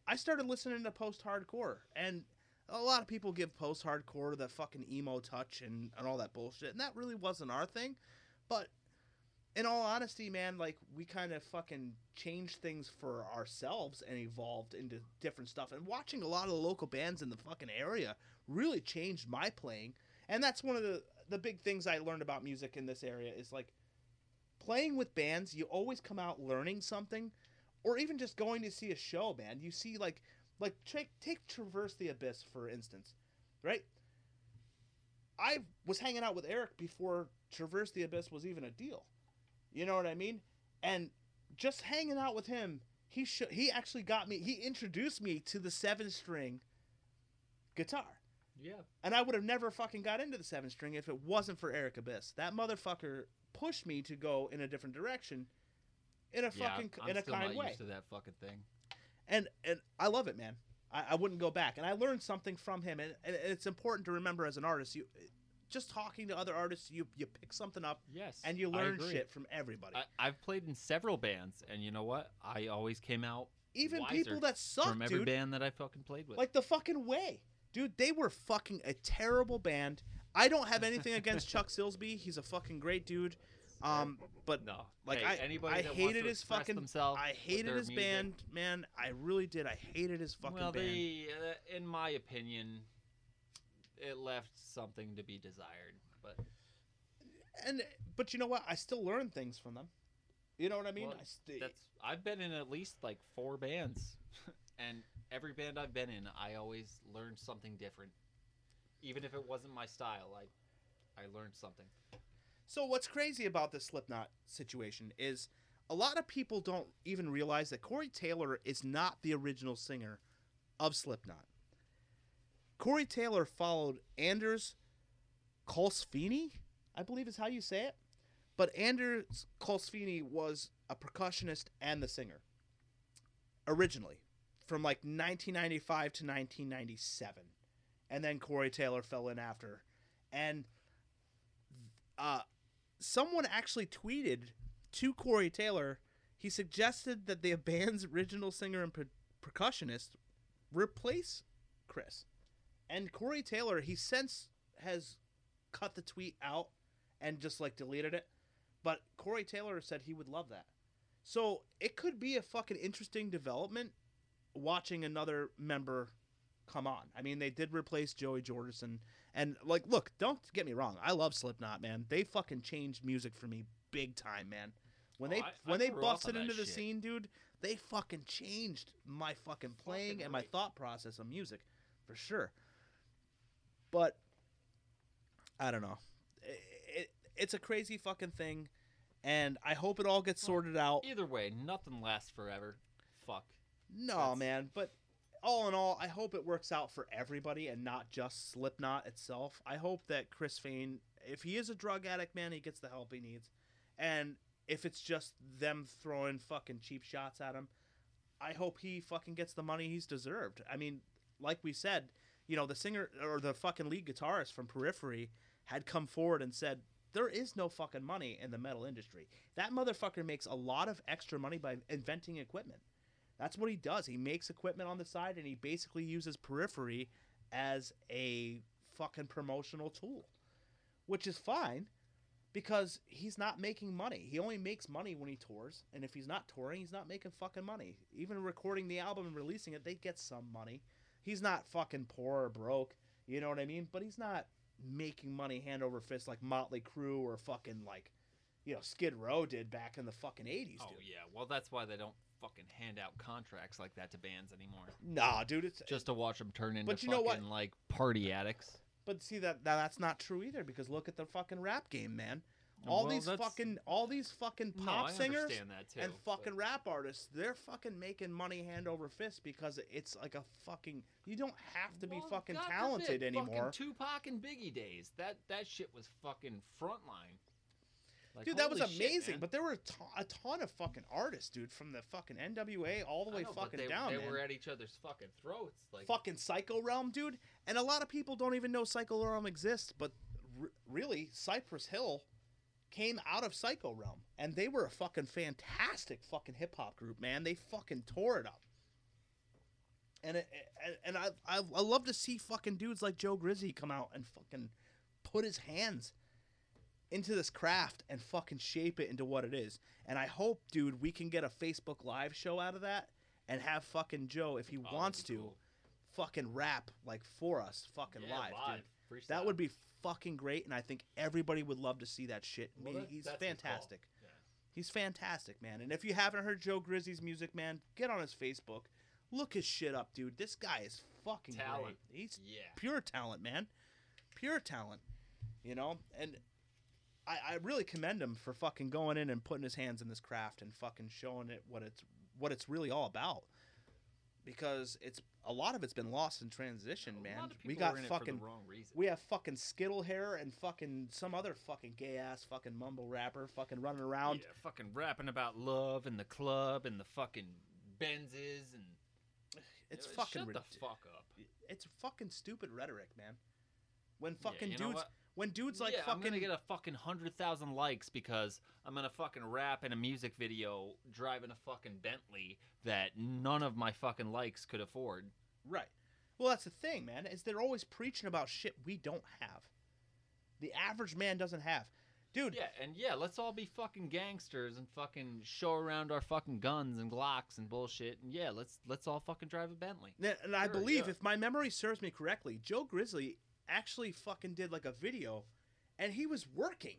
I started listening to post hardcore, and a lot of people give post hardcore the fucking emo touch and and all that bullshit, and that really wasn't our thing, but. In all honesty, man, like we kind of fucking changed things for ourselves and evolved into different stuff. And watching a lot of the local bands in the fucking area really changed my playing. And that's one of the the big things I learned about music in this area is like playing with bands, you always come out learning something, or even just going to see a show, man. You see like like take take Traverse the Abyss for instance, right? I was hanging out with Eric before Traverse the Abyss was even a deal. You know what I mean? And just hanging out with him, he sh- he actually got me. He introduced me to the seven string guitar. Yeah. And I would have never fucking got into the seven string if it wasn't for Eric Abyss. That motherfucker pushed me to go in a different direction in a yeah, fucking I'm in a still kind not way. used to that fucking thing. And and I love it, man. I, I wouldn't go back. And I learned something from him. And, and it's important to remember as an artist, you just talking to other artists, you you pick something up Yes. and you learn shit from everybody. I, I've played in several bands, and you know what? I always came out Even people that suck, from every dude. band that I fucking played with. Like the fucking way. Dude, they were fucking a terrible band. I don't have anything against Chuck Silsby. He's a fucking great dude. Um, but no, like Hey, I, anybody I hated his fucking. themselves I hated his music- band, man. I really did. I hated his fucking well, band. they, uh, in my opinion, it left something to be desired. But And but you know what? I still learn things from them. You know what I mean? Well, I st- that's I've been in at least like four bands, and every band I've been in, I always learned something different. Even if it wasn't my style, I I learned something. So what's crazy about this Slipknot situation is a lot of people don't even realize that Corey Taylor is not the original singer of Slipknot. Corey Taylor followed Anders Colsefni, I believe is how you say it. But Anders Colsefni was a percussionist and the singer originally from like 1995 to 1997. And then Corey Taylor fell in after. And uh, someone actually tweeted to Corey Taylor. He suggested that the band's original singer and per- percussionist replace Chris. And Corey Taylor, he since has cut the tweet out and just like deleted it. But Corey Taylor said he would love that. So it could be a fucking interesting development watching another member come on. I mean, they did replace Joey Jordison. And like, look, don't get me wrong. I love Slipknot, man. They fucking changed music for me big time, man. When Oh, they I- I when they busted into the shit. scene, dude, they fucking changed my fucking playing Fucking and my thought process on music, for sure. But I don't know. It, it, it's a crazy fucking thing, and I hope it all gets Well, sorted out. Either way, nothing lasts forever. Fuck. No, That's- man, but all in all, I hope it works out for everybody and not just Slipknot itself. I hope that Chris Fehn, if he is a drug addict, man, he gets the help he needs. And if it's just them throwing fucking cheap shots at him, I hope he fucking gets the money he's deserved. I mean, like we said, you know, the singer or the fucking lead guitarist from Periphery had come forward and said, there is no fucking money in the metal industry. That motherfucker makes a lot of extra money by inventing equipment. That's what he does. He makes equipment on the side and he basically uses Periphery as a fucking promotional tool, which is fine because he's not making money. He only makes money when he tours, and if he's not touring, he's not making fucking money. Even recording the album and releasing it, they get some money. He's not fucking poor or broke, you know what I mean? But he's not making money hand over fist like Motley Crue or fucking like, you know, Skid Row did back in the fucking 80s, Dude. Oh yeah. Well, that's why they don't fucking hand out contracts like that to bands anymore. Nah, dude, it's Just to watch them turn into But you know fucking what? like party addicts. But see that, that that's not true either because look at the fucking rap game, man. Uh, all Well, these that's- fucking all these fucking pop I singers too. and but- fucking rap artists, they're fucking making money hand over fist because it's like a fucking you don't have to be Well, fucking God talented forbid, anymore. Fucking Tupac and Biggie days. That that shit was fucking frontline. Like, Dude, that was holy shit, amazing. but there were a ton, a ton of fucking artists, dude, from the fucking NWA all the way know, fucking they, down, They man. were at each other's fucking throats. Like fucking Psycho Realm, dude. And a lot of people don't even know Psycho Realm exists, but r- really, Cypress Hill came out of Psycho Realm, and they were a fucking fantastic fucking hip hop group, man. They fucking tore it up. And it, and- and I, I I love to see fucking dudes like Joe Grizzy come out and fucking put his hands into this craft and fucking shape it into what it is. And I hope, dude, we can get a Facebook live show out of that and have fucking Joe, if he Oh, wants to, cool. fucking rap like for us, fucking Yeah, live, dude. freestyle. That would be fucking great, and I think everybody would love to see that shit. Well, that- he's that's his call. fantastic. Yeah. He's fantastic, man. And if you haven't heard Joe Grizzy's music, man, get on his Facebook. Look his shit up, dude. This guy is fucking Talent. great. He's Yeah. pure talent, man. Pure talent. You know? And I, I really commend him for fucking going in and putting his hands in this craft and fucking showing it what it's what it's really all about. Because it's a lot of it's been lost in transition, man. We got are in it fucking wrong reason. we have fucking Skittle hair and fucking some other fucking gay ass fucking mumble rapper fucking running around. yeah, fucking rapping about love and the club and the fucking Benzes and It's Uh, fucking shut the fuck up. it's fucking stupid rhetoric, man. When Yeah, fucking you know dudes, what? When dudes like yeah, I'm fucking, gonna get a fucking hundred thousand likes because I'm gonna fucking rap in a music video driving a fucking Bentley that none of my fucking likes could afford. right. Well, that's the thing, man. Is they're always preaching about shit we don't have. The average man doesn't have, dude. Yeah, and yeah, let's all be fucking gangsters and fucking show around our fucking guns and Glocks and bullshit. And yeah, let's let's all fucking drive a Bentley. N- And I Sure, believe, yeah. if my memory serves me correctly, Joe Grizzly actually fucking did like a video, and he was working.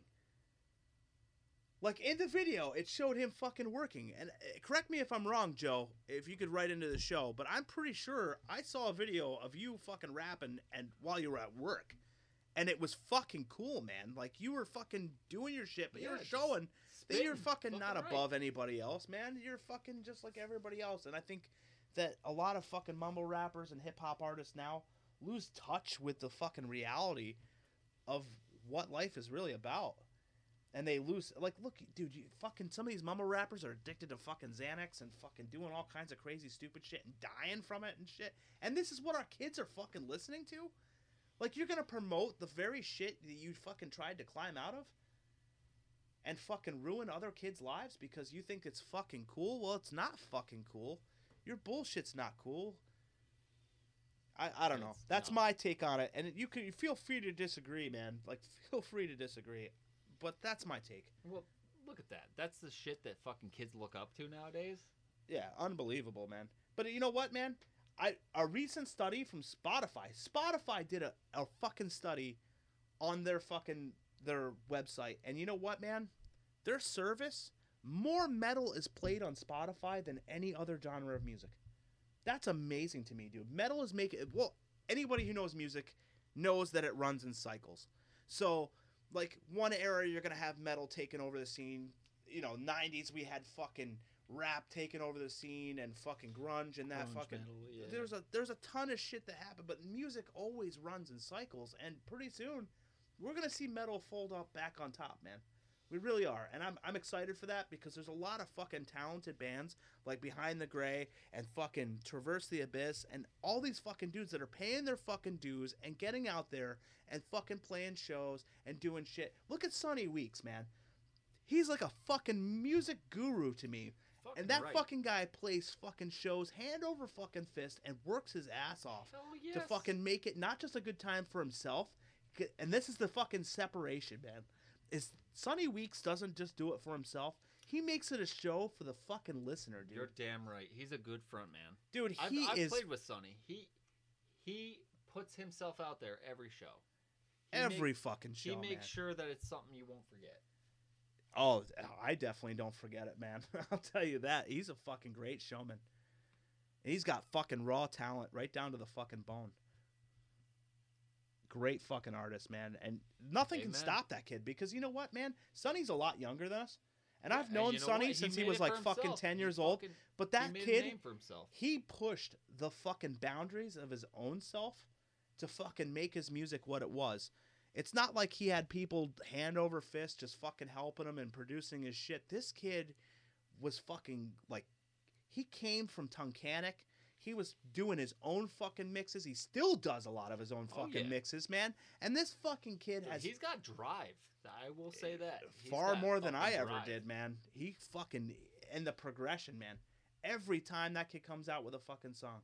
Like in the video, it showed him fucking working. And uh, correct me if I'm wrong, Joe, if you could write into the show, but I'm pretty sure I saw a video of you fucking rapping and while you were at work. And it was fucking cool, man. Like you were fucking doing your shit, but you Yeah, were just showing that you're spitting, fucking not right. above anybody else, man. You're fucking just like everybody else. And I think that a lot of fucking mumble rappers and hip hop artists now lose touch with the fucking reality of what life is really about. And they lose like look, dude, you fucking some of these mumble rappers are addicted to fucking Xanax and fucking doing all kinds of crazy stupid shit and dying from it and shit. And this is what our kids are fucking listening to? Like you're gonna promote the very shit that you fucking tried to climb out of? And fucking ruin other kids' lives because you think it's fucking cool? Well, it's not fucking cool. Your bullshit's not cool. I, I don't know. It's That's not. my take on it, and you can you feel free to disagree, man. Like feel free to disagree, but that's my take. Well, look at that. That's the shit that fucking kids look up to nowadays. Yeah, unbelievable, man. But you know what, man? I a recent study from Spotify. Spotify did a, a fucking study on their fucking their website, and you know what, man? Their service more metal is played on Spotify than any other genre of music. That's amazing to me, dude. Metal is making well. Anybody who knows music knows that it runs in cycles. So, like one era, you're gonna have metal taking over the scene. You know, '90s we had fucking rap taking over the scene and fucking grunge and that Grunge fucking. metal, yeah. There's a there's a ton of shit that happened, but music always runs in cycles, and pretty soon we're gonna see metal fold up back on top, man. We really are, and I'm I'm excited for that because there's a lot of fucking talented bands like Behind the Gray and fucking Traverse the Abyss and all these fucking dudes that are paying their fucking dues and getting out there and fucking playing shows and doing shit. Look at Sonny Weeks, man. He's like a fucking music guru to me. Fucking And that right. fucking guy plays fucking shows hand over fucking fist and works his ass off Hell to fucking make it not just a good time for himself. And this is the fucking separation, man. Is Sonny Weeks doesn't just do it for himself. He makes it a show for the fucking listener, dude. You're damn right. He's a good front man. dude, I've, I've is played with Sonny. He he puts himself out there every show. He every make- fucking show, he man. makes sure that it's something you won't forget. Oh, I definitely don't forget it, man. I'll tell you that. He's a fucking great showman. And he's got fucking raw talent right down to the fucking bone. Great fucking artist, man. And nothing can stop that kid because you know what, man? Sonny's a lot younger than us. And Yeah, I've known you know Sonny what? since he was like fucking himself. 10 He years old. But he that kid, name for himself. he pushed the fucking boundaries of his own self to fucking make his music what it was. It's not like he had people hand over fist just fucking helping him and producing his shit. This kid was fucking like he came from Tunkhannock. He was doing his own fucking mixes. He still does a lot of his own Oh, fucking yeah. mixes, man. And this fucking kid Dude, has he's got drive. I will say eh, that. He's far more than I ever drive. did, man. He fucking and the progression, man. Every time that kid comes out with a fucking song,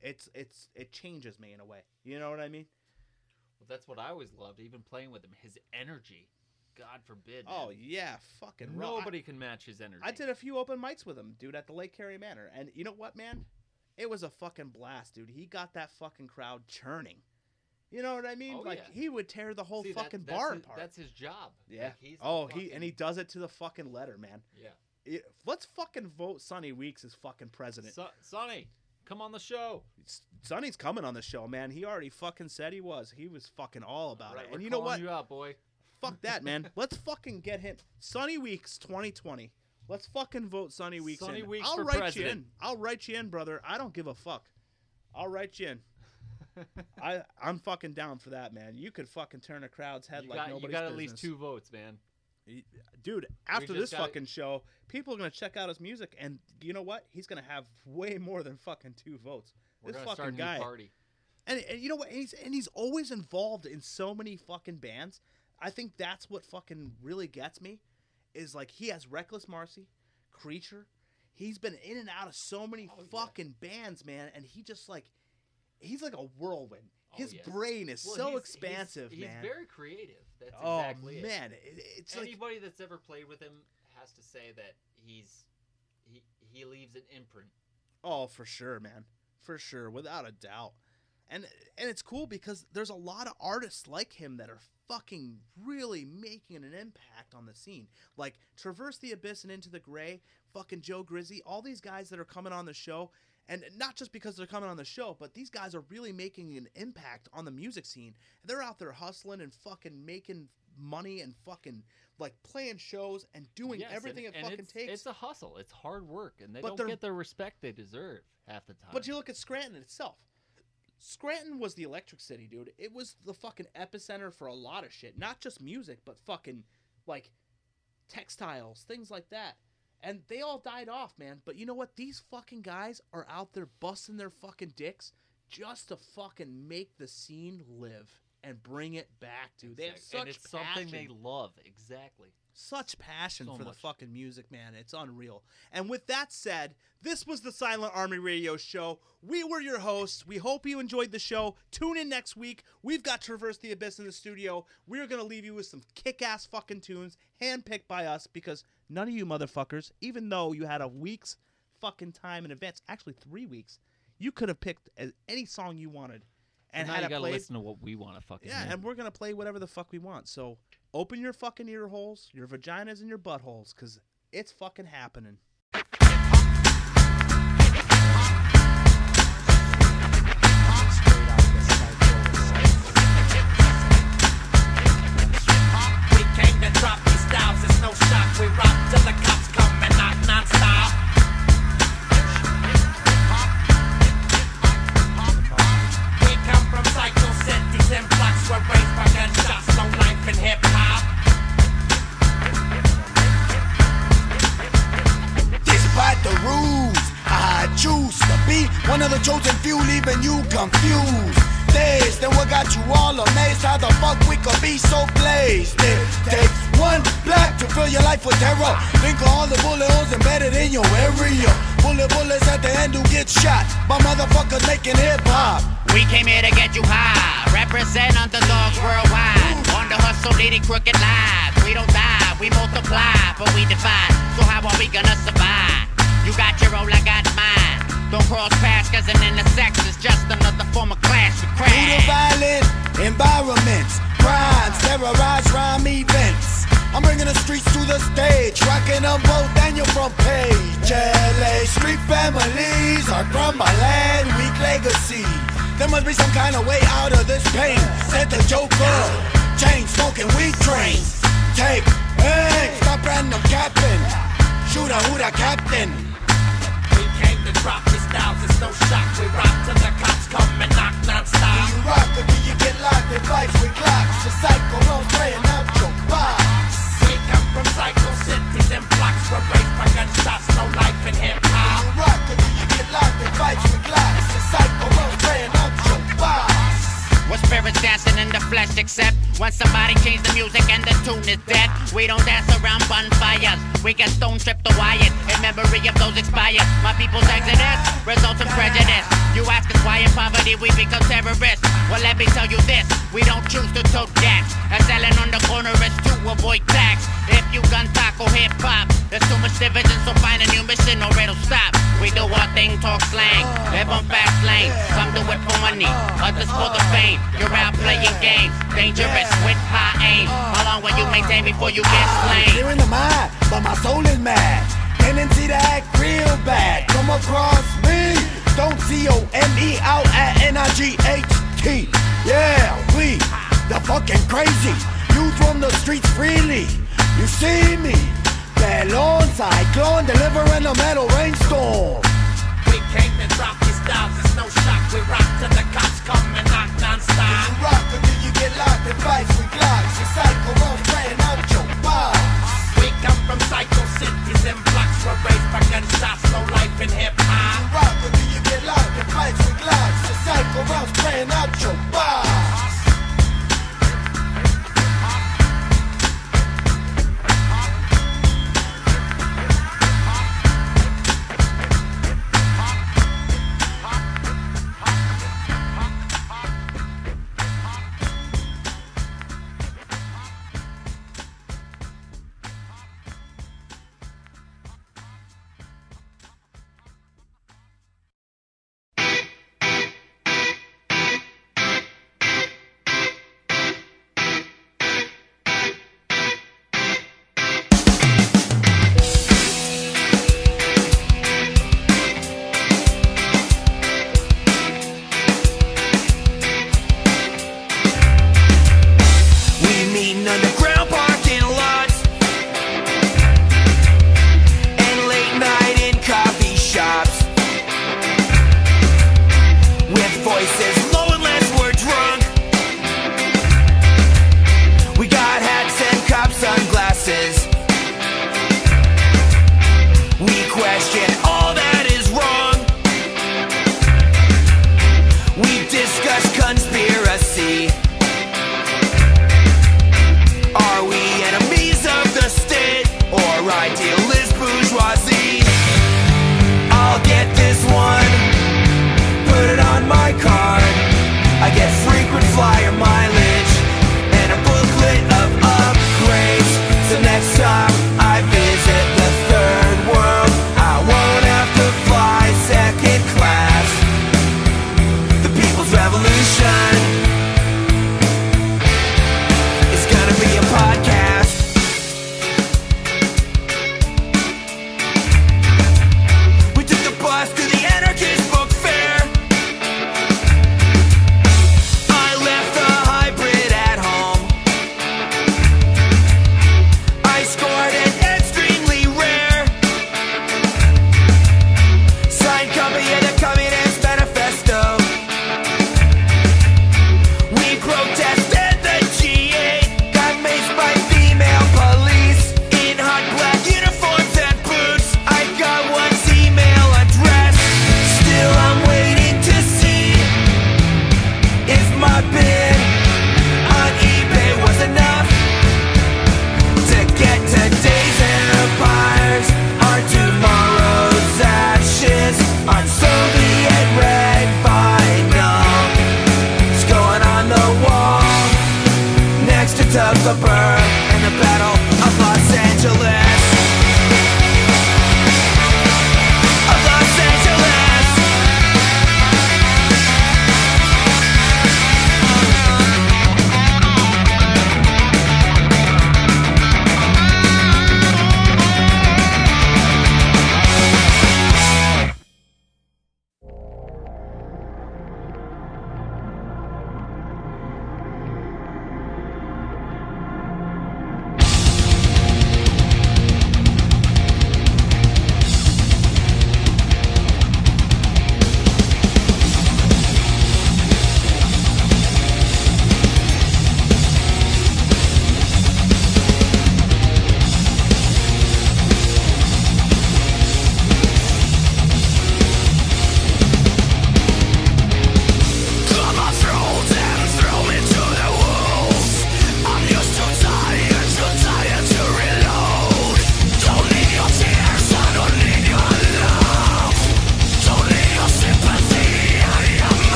it's it's it changes me in a way. You know what I mean? Well, that's what I always loved, even playing with him. His energy. God forbid. Oh yeah, fucking raw. I- Nobody can match his energy. I did a few open mics with him, dude, at the Lake Carey Manor, and you know what, man? It was a fucking blast, dude. He got that fucking crowd churning. You know what I mean? Oh, like yeah. he would tear the whole See, fucking that's bar his, apart. That's his job. yeah. Like, oh, he and he does it to the fucking letter, man. Yeah. It- let's fucking vote Sonny Weeks as fucking president. So, Sonny, come on the show. Sonny's coming on the show, man. He already fucking said he was. He was fucking all about Right, it. And you know what? You out, boy. Fuck that, man. Let's fucking get him. Sonny Weeks 2020. Let's fucking vote Sonny Weeks Sonny in. Weeks I'll for write president. you in. I'll write you in, brother. I don't give a fuck. I'll write you in. I I'm fucking down for that, man. You could fucking turn a crowd's head you like got, nobody's you got at business. least two votes, man. Dude, after this gotta- fucking show, people are gonna check out his music, and you know what? He's gonna have way more than fucking two votes. We're this fucking start a guy. party. And, and you know what? And He's and he's always involved in so many fucking bands. I think that's what fucking really gets me, is like he has Reckless Marcy, Creature. He's been in and out of so many Oh, yeah. fucking bands, man, and he just like, he's like a whirlwind. Oh, His yes. brain is Well, so he's- expansive, he's, man. He's very creative. That's oh exactly it. man, it, it's like Anybody that's ever played with him has to say that he's he he leaves an imprint. Oh, for sure, man. For sure, without a doubt. And and it's cool because there's a lot of artists like him that are fucking really making an impact on the scene. Like Traverse the Abyss and Into the Gray, fucking Joe Grizzy, all these guys that are coming on the show and not just because they're coming on the show, but these guys are really making an impact on the music scene. They're out there hustling and fucking making money and fucking like playing shows and doing Yes, everything and, it and fucking it's, takes. It's a hustle. It's hard work, and they But don't get the respect they deserve half the time. But you look at Scranton itself. Scranton was the electric city, dude. It was the fucking epicenter for a lot of shit. Not just music, but fucking like textiles, things like that. And they all died off, man. But you know what? These fucking guys are out there busting their fucking dicks just to fucking make the scene live and bring it back, dude. They have such and it's passion something they love. Exactly. Such passion So for the fucking music, man. It's unreal. And with that said, this was the Silent Army Radio Show. We were your hosts. We hope you enjoyed the show. Tune in next week. We've got Traverse the Abyss in the studio. We're going to leave you with some kick ass fucking tunes, handpicked by us, because none of you motherfuckers, even though you had a week's fucking time in advance, actually three weeks, you could have picked any song you wanted And and now had you gotta played. listen to what we want to fucking Yeah, hear. and we're gonna play whatever the fuck we want. So open your fucking ear holes, your vaginas, and your buttholes, cause it's fucking happening. Be so blazed? It takes one black to fill your life with terror. Think of all the bullet holes embedded in your area. Bullet bullets at the end who get shot by motherfuckers making hip hop. We came here to get you high. Represent underdogs worldwide. On the hustle, leading crooked lives. We don't die, we multiply, but we divide. So how are we gonna survive? You got your role, I got mine. Don't cross paths, cause an intersex is just another terrorize rhyme events. I'm bringing the streets to the stage, rocking them both and your front page. LA street families are from my land, weak legacy. There must be some kind of way out of this pain. Said the Joker, chain smoking weed trains. Take aim, stop random capping. Shoot a who the captain. We came to drop these styles, it's no shock. We rock till the cops come and knock Do you rock or do you get locked in fights with Glocks? The psycho don't playing out your box. We come from psycho cities and blocks where raised by gunshots, no life in hip hop. you rock or do you get locked in fights with Glocks? spirits dancing in the flesh, except when somebody change the music and the tune is dead. We don't dance around bonfires. We get stone stripped to Wyatt in memory of those expired. My people's exodus results in prejudice. You ask us why in poverty we become terrorists. Well, let me tell you this: we don't choose to tote jacks. And selling on the corner is to avoid tax. If you gun taco hip hop, there's too much division, so find a new mission or it'll stop. We do our thing, talk slang, live on fast lane. Some do it for money, others for the fame. You're out playing games, dangerous with high aim. How long will you maintain before you get slain? Clear in the mind, but my soul is mad. Tendency to act real bad. Come across me. Don't C-O-M-E out at N-I-G-H-T. Yeah, we, the fucking crazy. Youth from the streets freely. You see me. Bellon, cyclone, delivering a metal rainstorm. We came to drop these styles, it's no shock. We rock till the cops come and non-stop. You get locked fights with out your box. We come from psycho cities and blocks where by gunshots, no life in hip hop. You get locked fights with out your.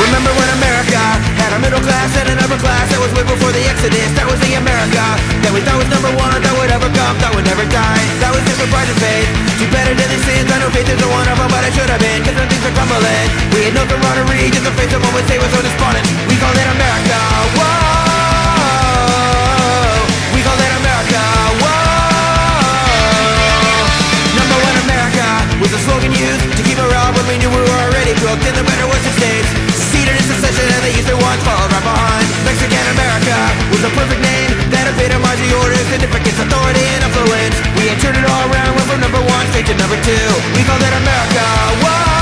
Remember when America had a middle class and an upper class that was way before the Exodus? That was the America that we thought was number one, that would ever come, that would never die. That was a pride and faith. Too better than these sins. I know faith isn't one of them, but I should have been. Cause when things are crumbling, we had no camaraderie, just a face of moments they were so despondent. We called it America. Whoa. We called it America. Whoa. Number one America was a slogan used to keep morale when we knew we were already cooked in the better western states. Secession and the eastern ones followed right behind. Mexican America was a perfect name that epitomized the order, significance, authority, and influence. We had turned it all around, went from number one straight to number two. We called it America. Whoa.